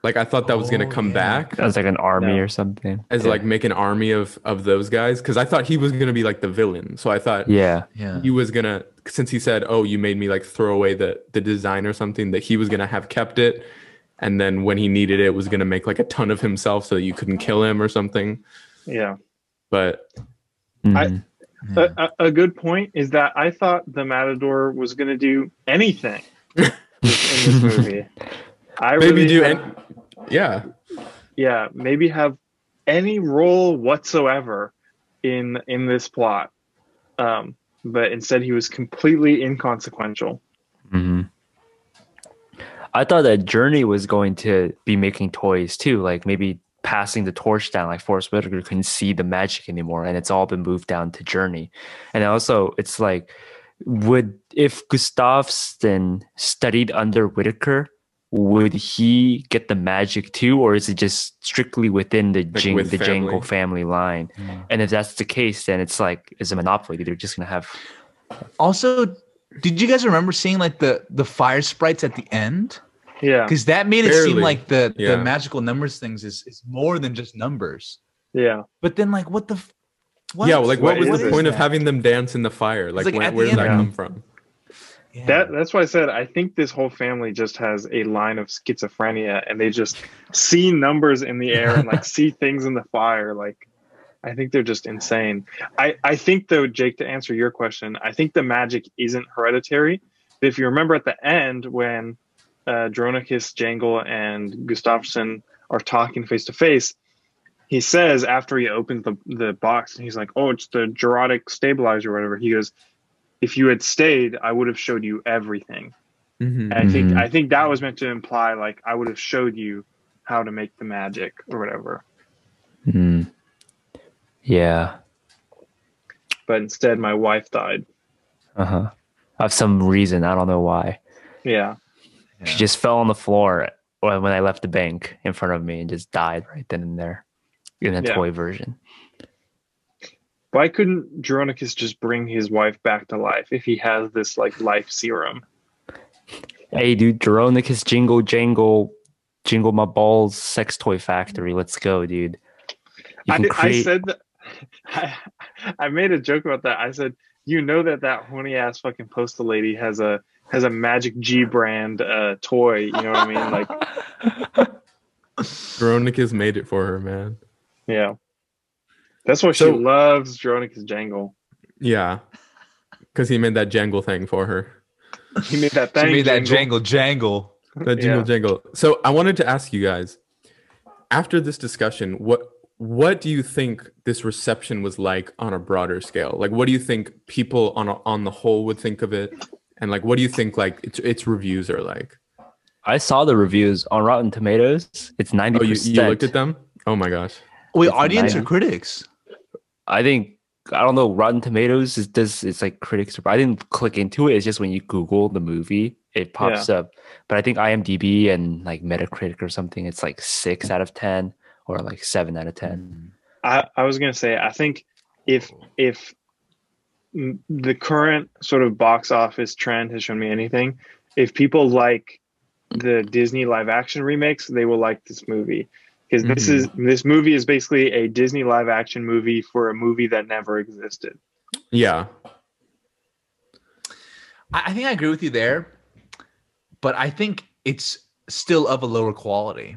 Like I thought that was gonna Oh, come yeah. back As like an army No. or something. as yeah. like make an army of of those guys because I thought he was gonna be like the villain. So I thought yeah. Yeah. he was gonna since he said, "Oh, you made me like throw away the the design or something," that he was gonna have kept it, and then when he needed it, was gonna make like a ton of himself so that you couldn't kill him or something. yeah But Mhm. Yeah. a, a, a good point is that I thought the Matador was going to do anything in this movie. I maybe really do had- and yeah, yeah, maybe have any role whatsoever in in this plot. Um, but instead, he was completely inconsequential. hmm I thought that Journey was going to be making toys too, like maybe passing the torch down. Like Forrest Whitaker couldn't see the magic anymore, and it's all been moved down to Journey. And also, it's like, would if Gustafson studied under Whitaker, would he get the magic too, or is it just strictly within the Jing, with the Jangle family. family line? Mm. And if that's the case, then it's like it's a monopoly. They're just gonna have Also, did you guys remember seeing like the the fire sprites at the end? Yeah, Because that made it seem like the Yeah. the magical numbers things is is more than just numbers. yeah. But then like what the f- what? yeah. Like, what, What was the it? point of having them dance in the fire? Like, like where, where did that end. come from? Yeah. That that's why I said I think this whole family just has a line of schizophrenia, and they just see numbers in the air and like see things in the fire. Like, I think they're just insane. I I think though, Jake, to answer your question, I think the magic isn't hereditary. If you remember at the end when uh, Dronicus, Jangle, and Gustafson are talking face to face, he says after he opens the the box, and he's like, "Oh, it's the Gerotic stabilizer or whatever." He goes, "If you had stayed, I would have showed you everything." Mhm. And I think Mhm. I think that was meant to imply like I would have showed you how to make the magic or whatever. Hmm. yeah. But instead, my wife died. Uh huh. Of some reason, I don't know why. Yeah, She just fell on the floor when when I left the bank in front of me and just died right then and there in a Yeah. toy version. Why couldn't Dronicus just bring his wife back to life if he has this like life serum? Hey, dude, Jeronicus Jingle Jangle, Jingle My Balls Sex Toy Factory. Let's go, dude. You I, can I said that. I, I made a joke about that. I said, you know that that horny ass fucking postal lady has a has a Magic G brand uh, toy. You know what I mean? Like, Veronicas made it for her, man. yeah. That's why So- she loves Dronicus Jangle. Yeah, because he made that jangle thing for her. He made that She thing. made that jangle. jangle jangle. That jingle Yeah. jangle. So I wanted to ask you guys, after this discussion, what what do you think this reception was like on a broader scale? Like, what do you think people on a, on the whole would think of it, and like, what do you think like its its reviews are like? I saw the reviews on Rotten Tomatoes. It's ninety Oh, you, percent. you looked at them? Oh my gosh. Wait, It's audience or critics? I think I don't know. Rotten Tomatoes is this. It's like critics. I didn't click into it. It's just when you Google the movie, it pops up. But I think IMDb and like Metacritic or something, it's like six out of ten or like seven out of ten. Hmm. I, I was gonna say I think if if the current sort of box office trend has shown me anything, if people like the Disney live action remakes, they will like this movie. Because this Mhm. is this movie is basically a Disney live action movie for a movie that never existed. Yeah. I, I think I agree with you there, but I think it's still of a lower quality.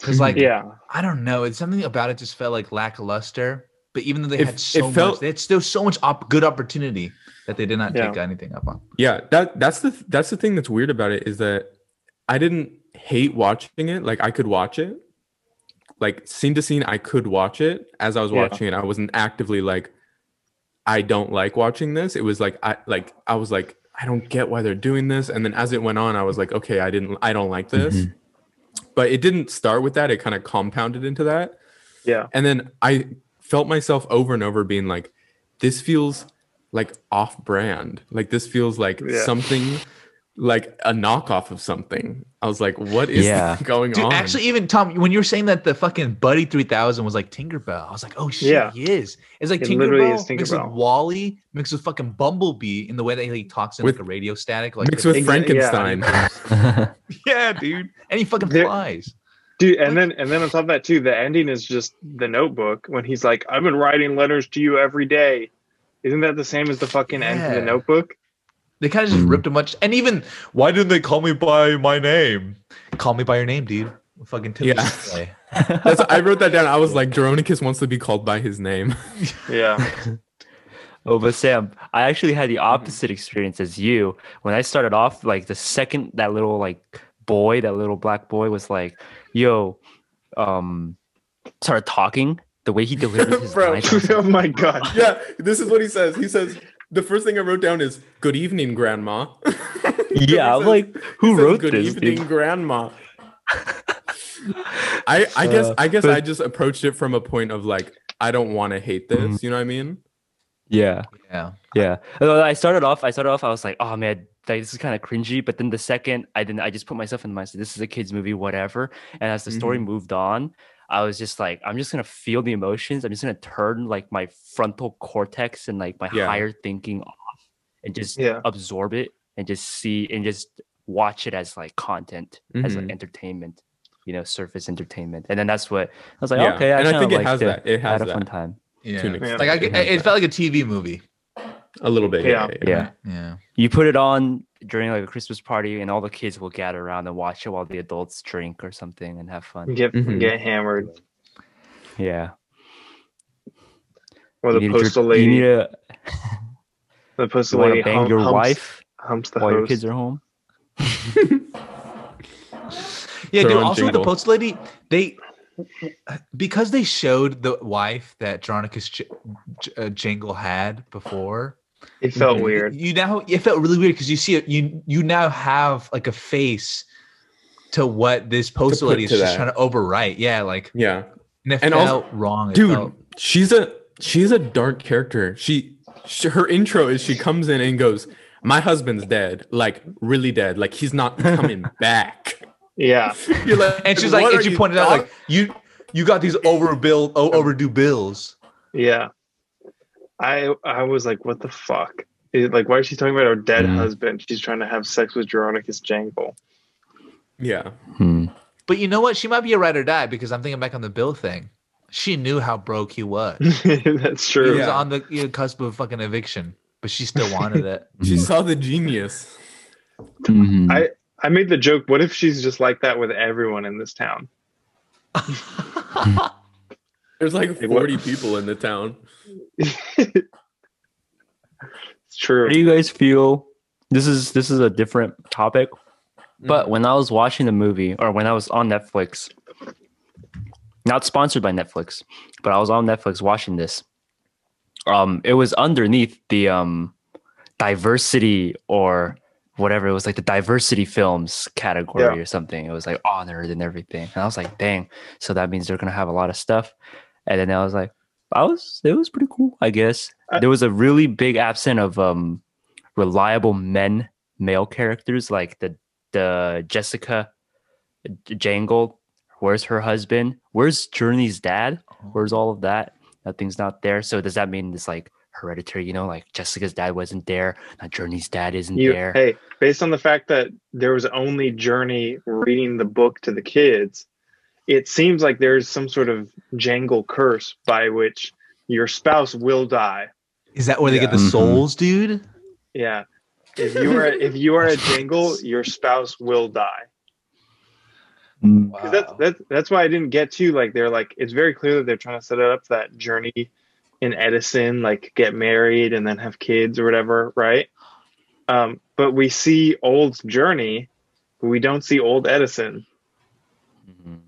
Because like Yeah, I don't know, it's something about it just felt like lackluster. But even though they It- had so it felt- much, they had still so much op- good opportunity that they did not Yeah. take anything up on. Yeah, that that's the that's the thing that's weird about it is that I didn't hate watching it. Like I could watch it. Like scene to scene, I could watch it. As I was Yeah. watching it, I wasn't actively like I don't like watching this. It was like I like I was like I don't get why they're doing this. And then as it went on, I was like, okay, I didn't I don't like this. Mm-hmm. But it didn't start with that. It kind of compounded into that. yeah, And then I felt myself over and over being like, this feels like off brand. Like this feels like Yeah. something like a knockoff of something. I was like, what is Yeah. going Dude, on? actually, even Tom, when you were saying that the fucking Buddy 3000 was like Tinkerbell, I was like, oh shit, Yeah. he is. It's like It literally Tinkerbell is mixed with WALL-E, mixed with fucking Bumblebee in the way that he talks in With- like a radio static. Like mixed the- with Exa- yeah. Frankenstein. yeah, dude. And he fucking There- flies. dude. And then and then on top of that too, the ending is just the Notebook when he's like, "I've been writing letters to you every day." Isn't that the same as the fucking end of the Notebook? They kind of just Mm. ripped a bunch. And even, why didn't they call me by my name? Call me by your name, dude. Fucking Timothy Yeah. That's, I wrote that down. I was like, Jeronicus wants to be called by his name. Yeah, Oh, but Sam, I actually had the opposite experience as you. When I started off, like the second that little like boy, that little black boy was like, "Yo," um, started talking. The way he delivered his Bro. lines, like, oh my god. yeah, this is what he says. He says, the first thing I wrote down is, good evening, grandma. yeah, I'm says- like, he who says, wrote good this? evening, dude?" grandma. I I guess Uh, I guess but- I just approached it from a point of like I don't want to hate this. Mhm. You know what I mean? Yeah, Yeah. yeah. I started off. I started off. I was like, "Oh man, like, this is kind of cringy." But then the second I didn't, I just put myself in the mindset. This is a kids' movie, whatever. And as the story moved on, I was just like, I'm just gonna feel the emotions. I'm just gonna turn like my frontal cortex and like my Yeah. higher thinking off, and just Yeah. absorb it and just see and just watch it as like content, as like Mhm. entertainment. You know, surface entertainment. And then that's what I was like. Yeah, Okay, I and I think it liked has that. It I had has a fun time. Yeah. Yeah. Like I, It it, has it that. felt like a TV movie. A little bit. Yeah. Yeah. Yeah. Yeah. you put it on during like a Christmas party, and all the kids will gather around and watch it while the adults drink or something and have fun. Get Mhm. get hammered. Yeah, Or the You need to- postal You lady. need to the postal want lady bang hum- your humps, wife humps the while your kids are home. Yeah, Throw dude. Also, with the postal lady, they because they showed the wife that Dronicus J- J- uh, Jingle had before. It felt Mhm. weird. You now it felt really weird because you see it. You you now have like a face to what this post put lady is just that. trying to overwrite. Yeah, like Yeah. and it And felt also- wrong. It Dude, felt- she's a she's a dark character. She, she her intro is she comes in and goes, "My husband's dead. Like really dead. Like he's not coming back." Yeah. You're like, and she's like, "What and are she you pointed out like you you got these overbill o- overdue bills. Yeah. I I was like, what the fuck? It- like, why is she talking about her dead Mhm. husband? She's trying to have sex with Jeronicus Jangle. yeah. Hmm. But you know what? She might be a ride or die because I'm thinking back on the bill thing. She knew how broke he was. That's true. He true. was on the you know, cusp of fucking eviction, but she still wanted it. She saw the genius. Mhm. I I made the joke. What if she's just like that with everyone in this town? There's like Like, 40 people in the town. It's true. How do you guys feel? This is this is a different topic, but when I was watching the movie or when I was on Netflix, not sponsored by Netflix, but I was on Netflix watching this. Um, it was underneath the um diversity or whatever it was like the diversity films category Yeah. or something. It was like honored and everything, and I was like, dang. So that means they're gonna have a lot of stuff. And then I was like, I was it was pretty cool, I guess. I- there was a really big absent of um reliable men male characters like the the Jessica Jangle. Where's her husband? Where's Journey's dad? Where's all of that? Nothing's not there. So does that mean it's like hereditary? You know, like Jessica's dad wasn't there, not Journey's dad isn't You, there. hey, based on the fact that there was only Journey reading the book to the kids, it seems like there's some sort of jangle curse by which your spouse will die. Is that where they get the Yeah. Mhm. souls, dude? Yeah. If you are if you are a jangle, your spouse will die. Mm. 'Cause That's that's that's why I didn't get to like they're like it's very clear that they're trying to set it up that journey in Edison, like get married and then have kids or whatever, right? Um, but we see old journey, but we don't see old Edison. Mhm.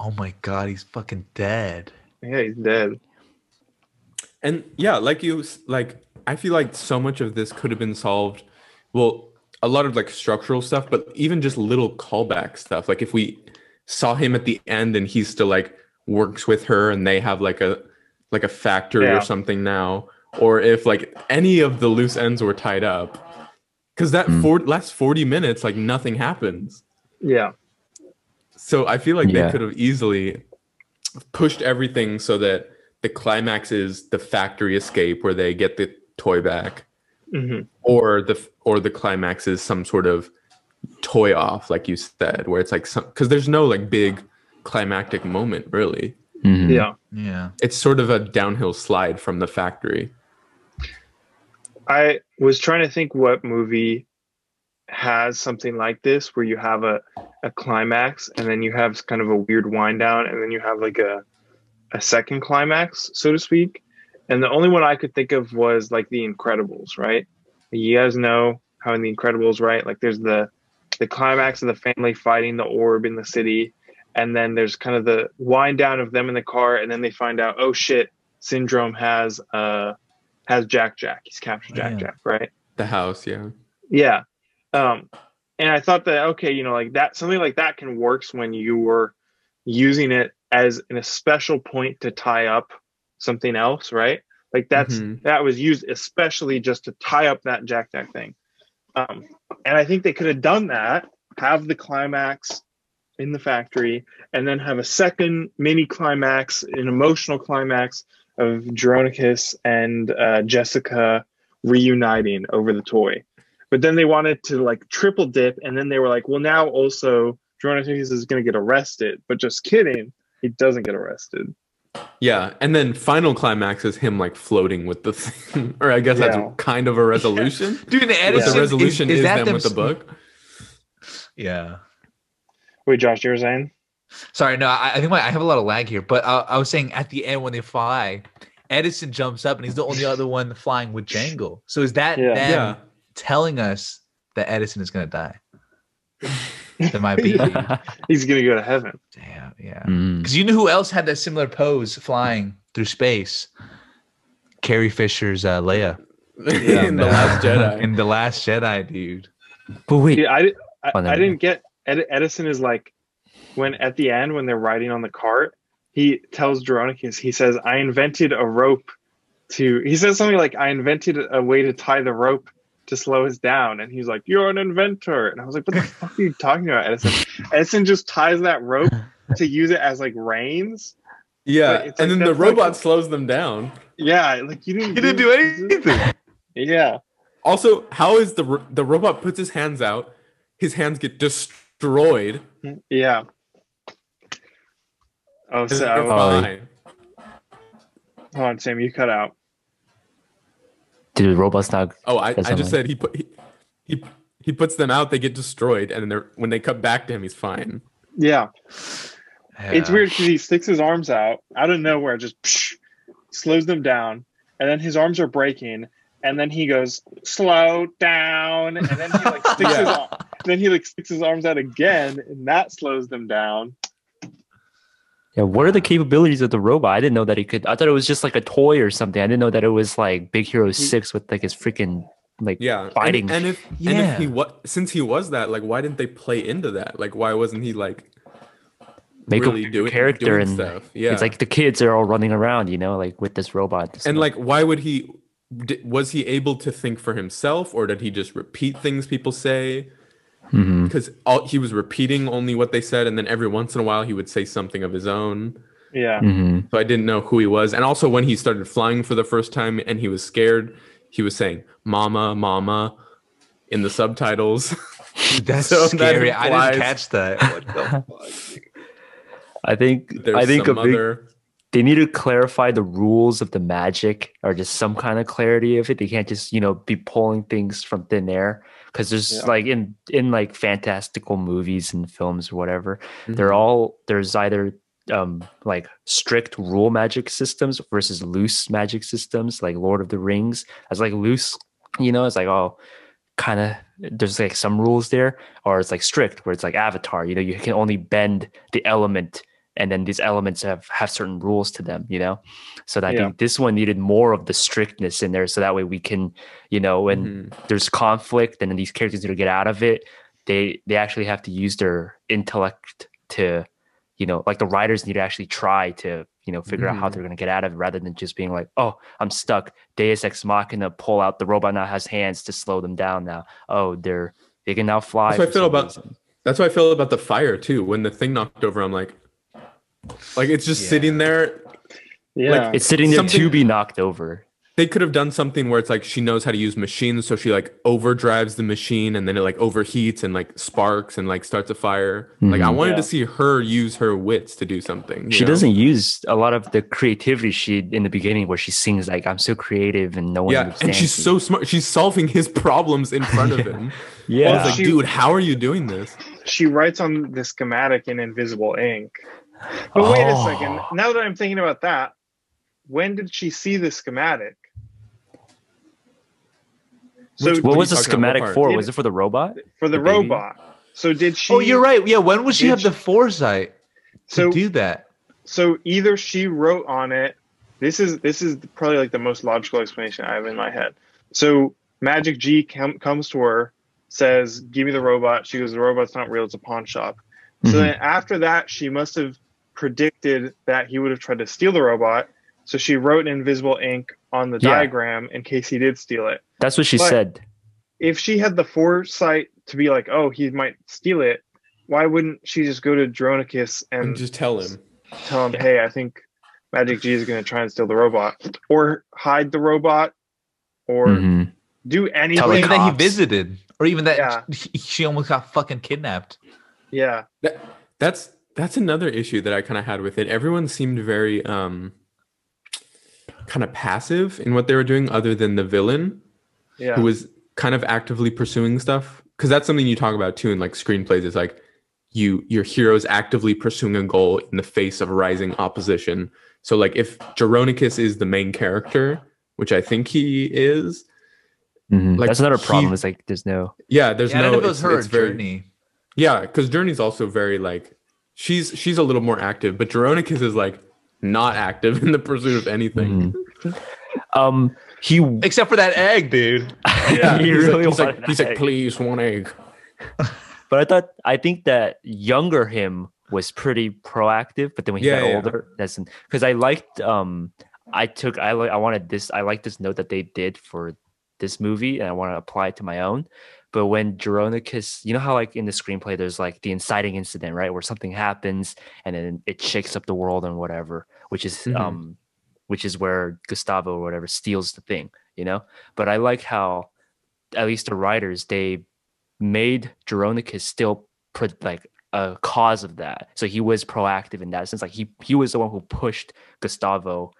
Oh my god, he's fucking dead. Yeah, he's dead. And yeah, like you like I feel like so much of this could have been solved. Well, a lot of like structural stuff, but even just little callback stuff. Like if we saw him at the end and he still like works with her and they have like a like a factory Yeah. or something now, or if like any of the loose ends were tied up. Cause that Mm. four, last 40 minutes, like nothing happens. Yeah. So I feel like Yeah. they could have easily pushed everything so that the climax is the factory escape where they get the toy back, hmm or the or the climax is some sort of toy off, like you said, where it's like some because there's no like big climactic moment really. Mhm. Yeah. Yeah. It's sort of a downhill slide from the factory. I was trying to think what movie has something like this where you have a, a climax and then you have kind of a weird wind down and then you have like a a second climax, so to speak. And the only one I could think of was like the Incredibles, right? You guys know how in the Incredibles, right? Like there's the the climax of the family fighting the orb in the city, and then there's kind of the wind down of them in the car, and then they find out, oh shit, Syndrome has uh has Jack Jack. He's captured Jack Yeah. Jack, right? The house, yeah. Yeah. Um, and I thought that okay, you know, like that something like that can works when you were using it as an, a special point to tie up something else, right? Like that's Mhm. that was used especially just to tie up that Jack Jack thing. Um, and I think they could have done that, have the climax in the factory, and then have a second mini climax, an emotional climax of Jeronicus and uh, Jessica reuniting over the toy. But then they wanted to like triple dip, and then they were like, well, now also Jeronicus is going to get arrested. But just kidding, he doesn't get arrested. Yeah, and then final climax is him like floating with the thing, or I guess Yeah. that's kind of a resolution. Dude, the But Edison the resolution is, that them with the book. Yeah. Wait, Josh, you were saying? Sorry, no, I, I think my, I have a lot of lag here, but uh, I was saying at the end when they fly, Edison jumps up and he's the only other one flying with Jangle. So is that Yeah. them Yeah. Telling us that Edison is gonna die? that might be. He's going to go to heaven. Damn, yeah. Mm. Because you know who else had that similar pose flying through space? Carrie Fisher's uh, Leia in the Last Jedi. in the Last Jedi, dude. But wait, Yeah, I, di- I, Oh, I didn't get Ed, Edison is like when at the end when they're riding on the cart, he tells Jeronicus, he says, "I invented a rope to." He says something like, "I invented a way to tie the rope to slow us down," and he's like, "You're an inventor," and I was like, "What the fuck are you talking about, Edison?" Edison just ties that rope to use it as like reins. yeah, But it's and like then the that's like- robot slows them down. Yeah, like you didn't. He didn't do anything. Yeah, Also, how is the ro- the robot puts his hands out? His hands get destroyed. yeah. Oh, and so they're fine. hold on, Sam, you cut out. Did the robots not? Oh, I, I just something. said he put he, he he puts them out. They get destroyed, and then they're when they cut back to him, he's fine. Yeah. It's weird because he sticks his arms out out of nowhere, just psh, slows them down, and then his arms are breaking, and then he goes slow down, and then he like sticks his Yeah. ar- then he like sticks his arms out again, and that slows them down. Yeah, what are the capabilities of the robot? I didn't know that he could. I thought it was just like a toy or something. I didn't know that it was like Big Hero Six with like his freaking like Yeah, fighting. And, if and if he what since he was that, like, why didn't they play into that? Like, why wasn't he like make really a doing character doing and stuff? Yeah, it's like the kids are all running around, you know, like with this robot. and like, why would he? Was he able to think for himself, or did he just repeat things people say? Mhm. Because all he was repeating only what they said, and then every once in a while he would say something of his own. Yeah, Mhm. So I didn't know who he was. And also when he started flying for the first time and he was scared, he was saying "Mama, Mama" in the subtitles. Dude, that's So that scary. I didn't catch that. What the fuck? I think There's I think a big, other. they need to clarify the rules of the magic or just some kind of clarity of it. They can't just you know be pulling things from thin air because there's Yeah. like in in like fantastical movies and films or whatever. Mm-hmm. They're all there's either um like strict rule magic systems versus loose magic systems like Lord of the Rings. As like loose, you know, it's like oh kind of there's like some rules there or it's like strict where it's like avatar you know you can only bend the element and then these elements have have certain rules to them you know so that i Yeah. think this one needed more of the strictness in there so that way we can you know when Mhm. there's conflict and then these characters need to get out of it they they actually have to use their intellect to you know like the writers need to actually try to you know figure out how Mhm. they're going to get out of it rather than just being like oh i'm stuck deus ex machina pull out the robot now has hands to slow them down now oh they're they can now fly That's how I feel about- reason. That's how I feel about the fire too. When the thing knocked over, I'm like, like it's just Yeah. sitting there. Yeah. it's sitting there to be knocked over They could have done something where it's like she knows how to use machines, so she like overdrives the machine, and then it like overheats and like sparks and like starts a fire. Like I Mhm. wanted Yeah. to see her use her wits to do something. she know? doesn't use a lot of the creativity she in the beginning where she sings like i'm so creative and no one Yeah, and she's me." so smart. She's solving his problems in front of him. yeah I was like, She- dude, how are you doing this? she writes on the schematic in invisible ink. But wait a Oh. second. Now that I'm thinking about that, when did she see the schematic? So Which- what was the talking about? What schematic for Did- was it for the robot for the, the baby? robot. So did she? Oh, you're right. Yeah, when would she have she- the foresight to So do that? so either she wrote on it. This is this is probably like the most logical explanation I have in my head. So Magic G com- comes to her, says, "Give me the robot." She goes, "The robot's not real. It's a pawn shop." So Mhm. then after that, she must have predicted that he would have tried to steal the robot. So she wrote in invisible ink on the Yeah. diagram in case he did steal it. that's what she But- said If she had the foresight to be like, "Oh, he might steal it," why wouldn't she just go to Dronicus and And just tell him. tell him, "Hey, I think Magic G is going to try and steal the robot, or hide the robot, or Mhm. do anything." the that he visited, or even that Yeah. she, she almost got fucking kidnapped. Yeah, That, that's that's another issue that I kind of had with it. Everyone seemed very um kind of passive in what they were doing, other than the villain, yeah, who was kind of actively pursuing stuff. Because that's something you talk about too in like screenplays. Is like you your heroes actively pursuing a goal in the face of rising opposition. So like if Jeronicus is the main character, which I think he is, Mhm. Like, that's another problem he- is like there's no yeah, there's yeah, I no. don't know if it was it's- her it's or very- Journey. Yeah, because Journey's also very like she's she's a little more active, but Jeronicus is like not active in the pursuit of anything. Mhm. um he Except for that egg, dude. Yeah, he he's really like, he's like, he's like, please one egg. But I thought I think that younger him was pretty proactive, but then when he Yeah, got yeah. older, that's because I liked um I took I like I wanted this I like this note that they did for this movie and I want to apply it to my own. But when Jeronicus, you know how like in the screenplay there's like the inciting incident, right? Where something happens and then it shakes up the world and whatever, which is Mhm. um which is where Gustavo or whatever steals the thing, you know? But I like how at least the writers they made Jeronicus still pro- like a cause of that. So he was proactive in that sense. Like he he was the one who pushed Gustavo,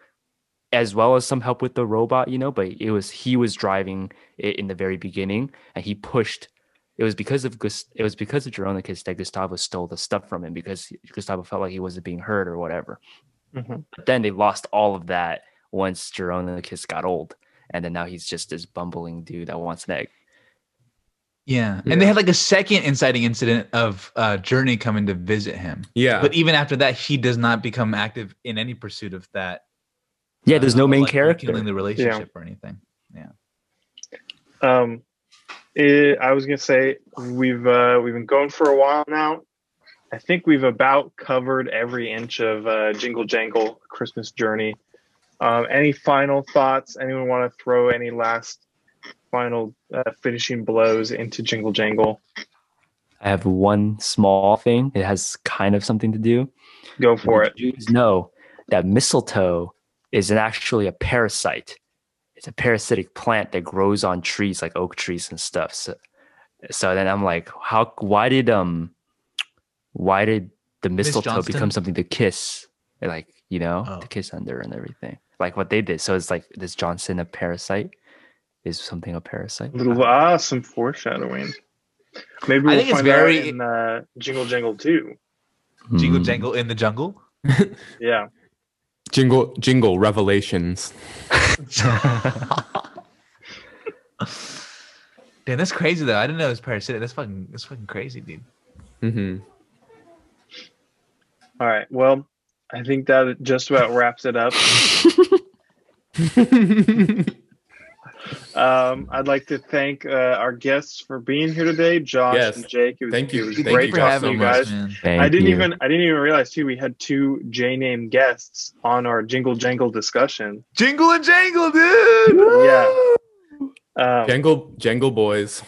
as well as some help with the robot, you know. But it was he was driving it in the very beginning, and he pushed. It was because of Gus. It was because of Jeronicus that Gustavo stole the stuff from him because Gustavo felt like he wasn't being heard or whatever. Mhm. But then they lost all of that once Jeronicus got old, and then now he's just this bumbling dude that wants an egg. Yeah. And they had like a second inciting incident of uh, Journey coming to visit him. Yeah, But even after that, he does not become active in any pursuit of that. Yeah, there's no main like, character. Killing the relationship or anything. Yeah. Um, it, I was gonna say we've uh, we've been going for a while now. I think we've about covered every inch of uh, Jingle Jangle Christmas Journey. Um, any final thoughts? Anyone want to throw any last final uh, finishing blows into Jingle Jangle? I have one small thing. It has kind of something to do. Go for it. Did you know that mistletoe is an, actually a parasite. It's a parasitic plant that grows on trees like oak trees and stuff. So, so then I'm like, how? Why did um, why did the mistletoe become something to kiss, like you know, Oh. to kiss under and everything, like what they did. So it's like this Johnson a parasite is something a parasite. Little ah, some foreshadowing. Maybe we'll think it's find very- out in uh, Jingle Jangle too. Jingle Mm. jangle in the jungle. Yeah. Jingle Jingle Revelations. Damn, that's crazy though. I didn't know it was parasitic. That's fucking that's fucking crazy, dude. hmm All right. Well, I think that just about wraps it up. Um, I'd like to thank uh, our guests for being here today, Josh Yes. and Jake. It was, Thank you. It was Thank great you to guys have so you guys. man. Thank I didn't you. even I didn't even realize too we had two J name guests on our Jingle Jangle discussion. Jingle and jangle, dude. Yeah. Um, Jangle Jangle Boys.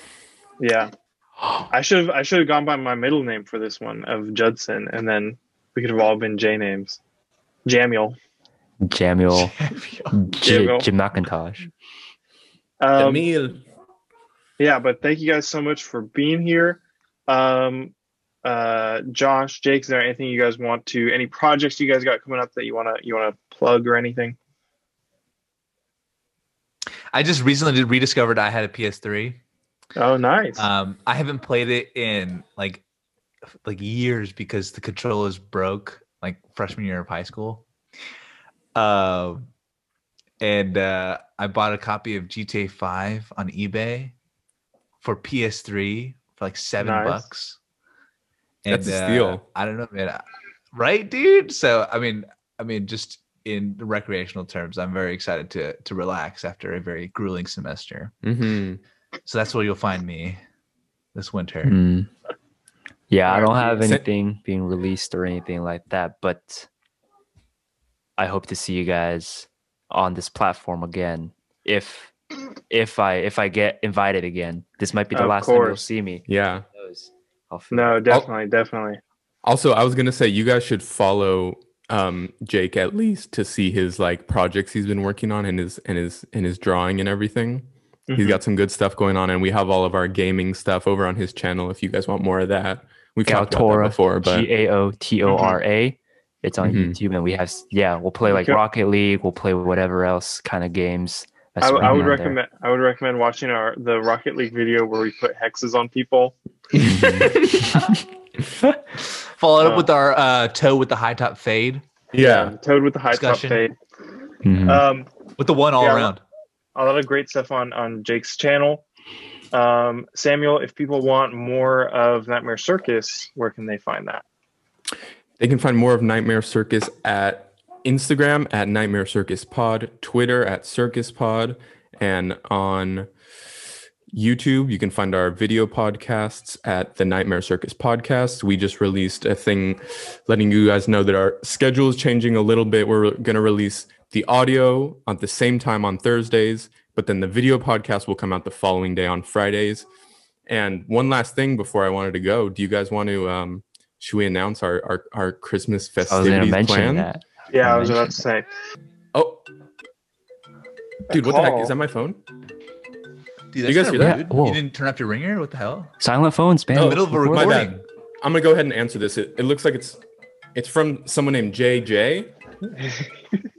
yeah. I should have I should have gone by my middle name for this one of Judson, and then we could have all been J names. Jamiel. Jamuel, J- Jamuel. Jim McIntosh. Um, Emil. yeah, but thank you guys so much for being here. Um, uh, Josh, Jake, is there anything you guys want to? Any projects you guys got coming up that you wanna you wanna plug or anything? I just recently rediscovered I had a PS3. Oh, nice. Um, I haven't played it in like like years because the controllers broke like freshman year of high school. Um, and uh, I bought a copy of GTA 5 on eBay for PS3 for like seven Nice. bucks. That's a uh, steal. I don't know, man. Right, dude? So I mean, I mean, just in the recreational terms, I'm very excited to to relax after a very grueling semester. hmm So that's where you'll find me this winter. Mm. Yeah, I don't have anything being released or anything like that, but I hope to see you guys on this platform again. If if I if I get invited again, this might be the Of last time you'll see me. Yeah. Who knows? I'll no, definitely, definitely. Also, I was gonna say you guys should follow um Jake at least to see his like projects he's been working on and his and his and his drawing and everything. He's Mhm. got some good stuff going on, and we have all of our gaming stuff over on his channel. If you guys want more of that, we've talked about that before, but G A O T O R A. It's on Mhm. YouTube, and we have yeah, we'll play like Okay. Rocket League, we'll play whatever else kind of games. I, that's w- I running would on there. recommend I would recommend watching our the Rocket League video where we put hexes on people. Followed up Uh, with our uh, toe with the high top fade yeah, Toad with the high top Discussion. fade. Mhm. Um, with the one all Yeah. around. a lot of great stuff on on Jake's channel. Um, Samuel, if people want more of Nightmare Circus, where can they find that? They can find more of Nightmare Circus at Instagram at Nightmare Circus Pod, Twitter at Circus Pod, and on YouTube you can find our video podcasts at the Nightmare Circus Podcast. We just released a thing letting you guys know that our schedule is changing a little bit. We're going to release the audio at the same time on Thursdays, but then the video podcast will come out the following day on Fridays. And one last thing before I wanted to go, do you guys want to um should we announce our our, our Christmas I was going to festivities mention plan? that. Yeah, I I was about to say. Oh, dude, what the heck is that? My phone? Dude, You guys hear that? rude. Whoa. You didn't turn up your ringer? What the hell? Silent phones, man. Oh, In Oh, the middle of a recording. my bad. I'm gonna go ahead and answer this. It, it looks like it's it's from someone named JJ.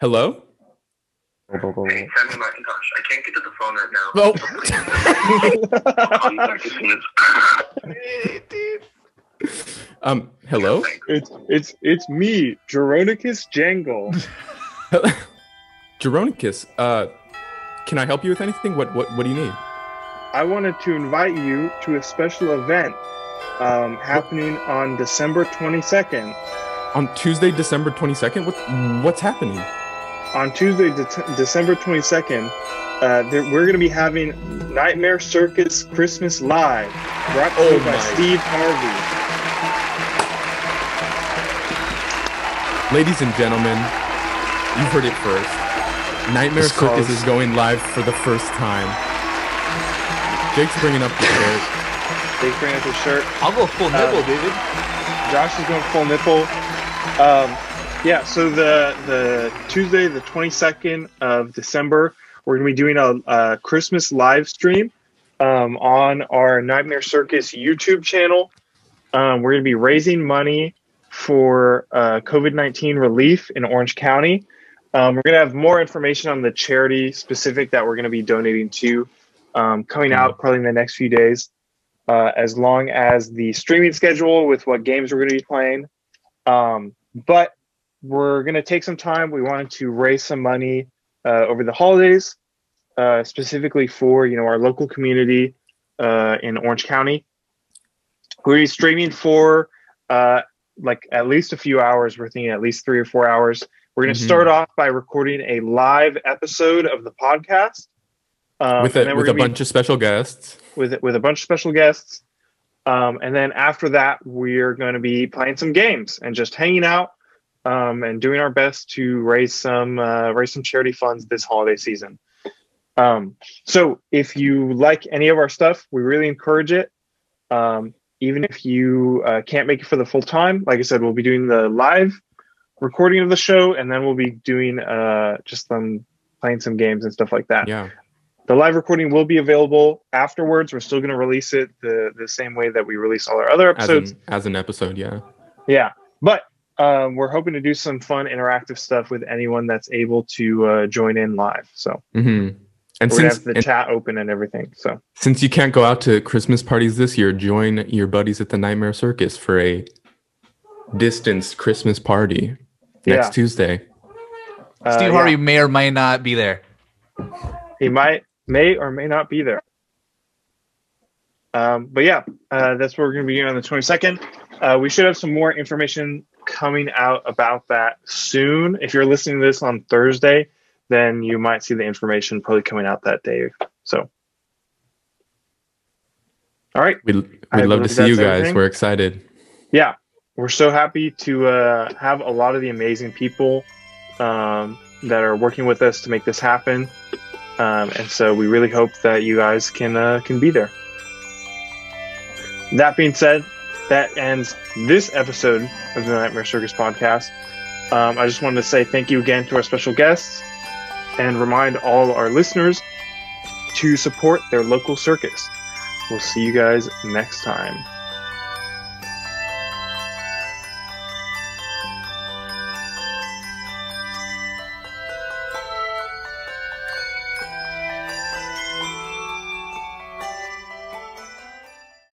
Hello. Hey, Sammy McIntosh, I can't get to the phone right now. I'll call you back as soon as. Um. Hello. It's it's it's me, Jeronicus Jangle. Jeronicus. Uh, can I help you with anything? What what what do you need? I wanted to invite you to a special event um, happening on December 22nd. On Tuesday, December twenty second. What what's happening? On Tuesday, De- December 22nd, uh, there, we're going to be having Nightmare Circus Christmas Live, brought to Oh you by. Steve Harvey. Ladies and gentlemen, you've heard it first. Nightmare This Circus calls- is going live for the first time. Jake's bringing up the shirt. Jake's bringing up his shirt. I'll go full Uh, nibble, dude. Josh is going full nipple. Um, yeah, so the the Tuesday, the 22nd of December, we're going to be doing a, a Christmas live stream um, on our Nightmare Circus YouTube channel. Um, we're going to be raising money for uh, COVID 19 relief in Orange County. Um, we're going to have more information on the charity specific that we're going to be donating to um, coming out probably in the next few days, uh, as long as the streaming schedule with what games we're going to be playing. Um, but we're going to take some time. We wanted to raise some money uh, over the holidays, uh, specifically for you know our local community uh, in Orange County. We're be streaming for uh, like at least a few hours. We're thinking at least three or four hours. We're going to Mhm. start off by recording a live episode of the podcast um, with a with a bunch of special guests. with with a bunch of special guests. Um, and then after that, we're going to be playing some games and just hanging out um, and doing our best to raise some uh, raise some charity funds this holiday season. Um, so if you like any of our stuff, we really encourage it. Um, even if you uh, can't make it for the full time, like I said, we'll be doing the live recording of the show, and then we'll be doing uh, just them playing some games and stuff like that. Yeah. The live recording will be available afterwards. We're still going to release it the the same way that we release all our other As episodes. an, as an episode, yeah. yeah, but um, we're hoping to do some fun interactive stuff with anyone that's able to uh, join in live. So hmm And we're gonna since have the and chat open and everything. So since you can't go out to Christmas parties this year, join your buddies at the Nightmare Circus for a distanced Christmas party next Yeah. Tuesday. uh, Steve yeah, Harvey may or may not be there. he might may or may not be there. Um, but yeah, uh, that's what we're going to be doing on the 22nd. Uh, we should have some more information coming out about that soon. If you're listening to this on Thursday, then you might see the information probably coming out that day. So, all right. We'd, we'd I love to see you guys. everything. We're excited. yeah, we're so happy to uh, have a lot of the amazing people um, that are working with us to make this happen, um, and so we really hope that you guys can uh, can be there. That being said, that ends this episode of the Nightmare Circus podcast. Um, I just wanted to say thank you again to our special guests, and remind all our listeners to support their local circus. We'll see you guys next time.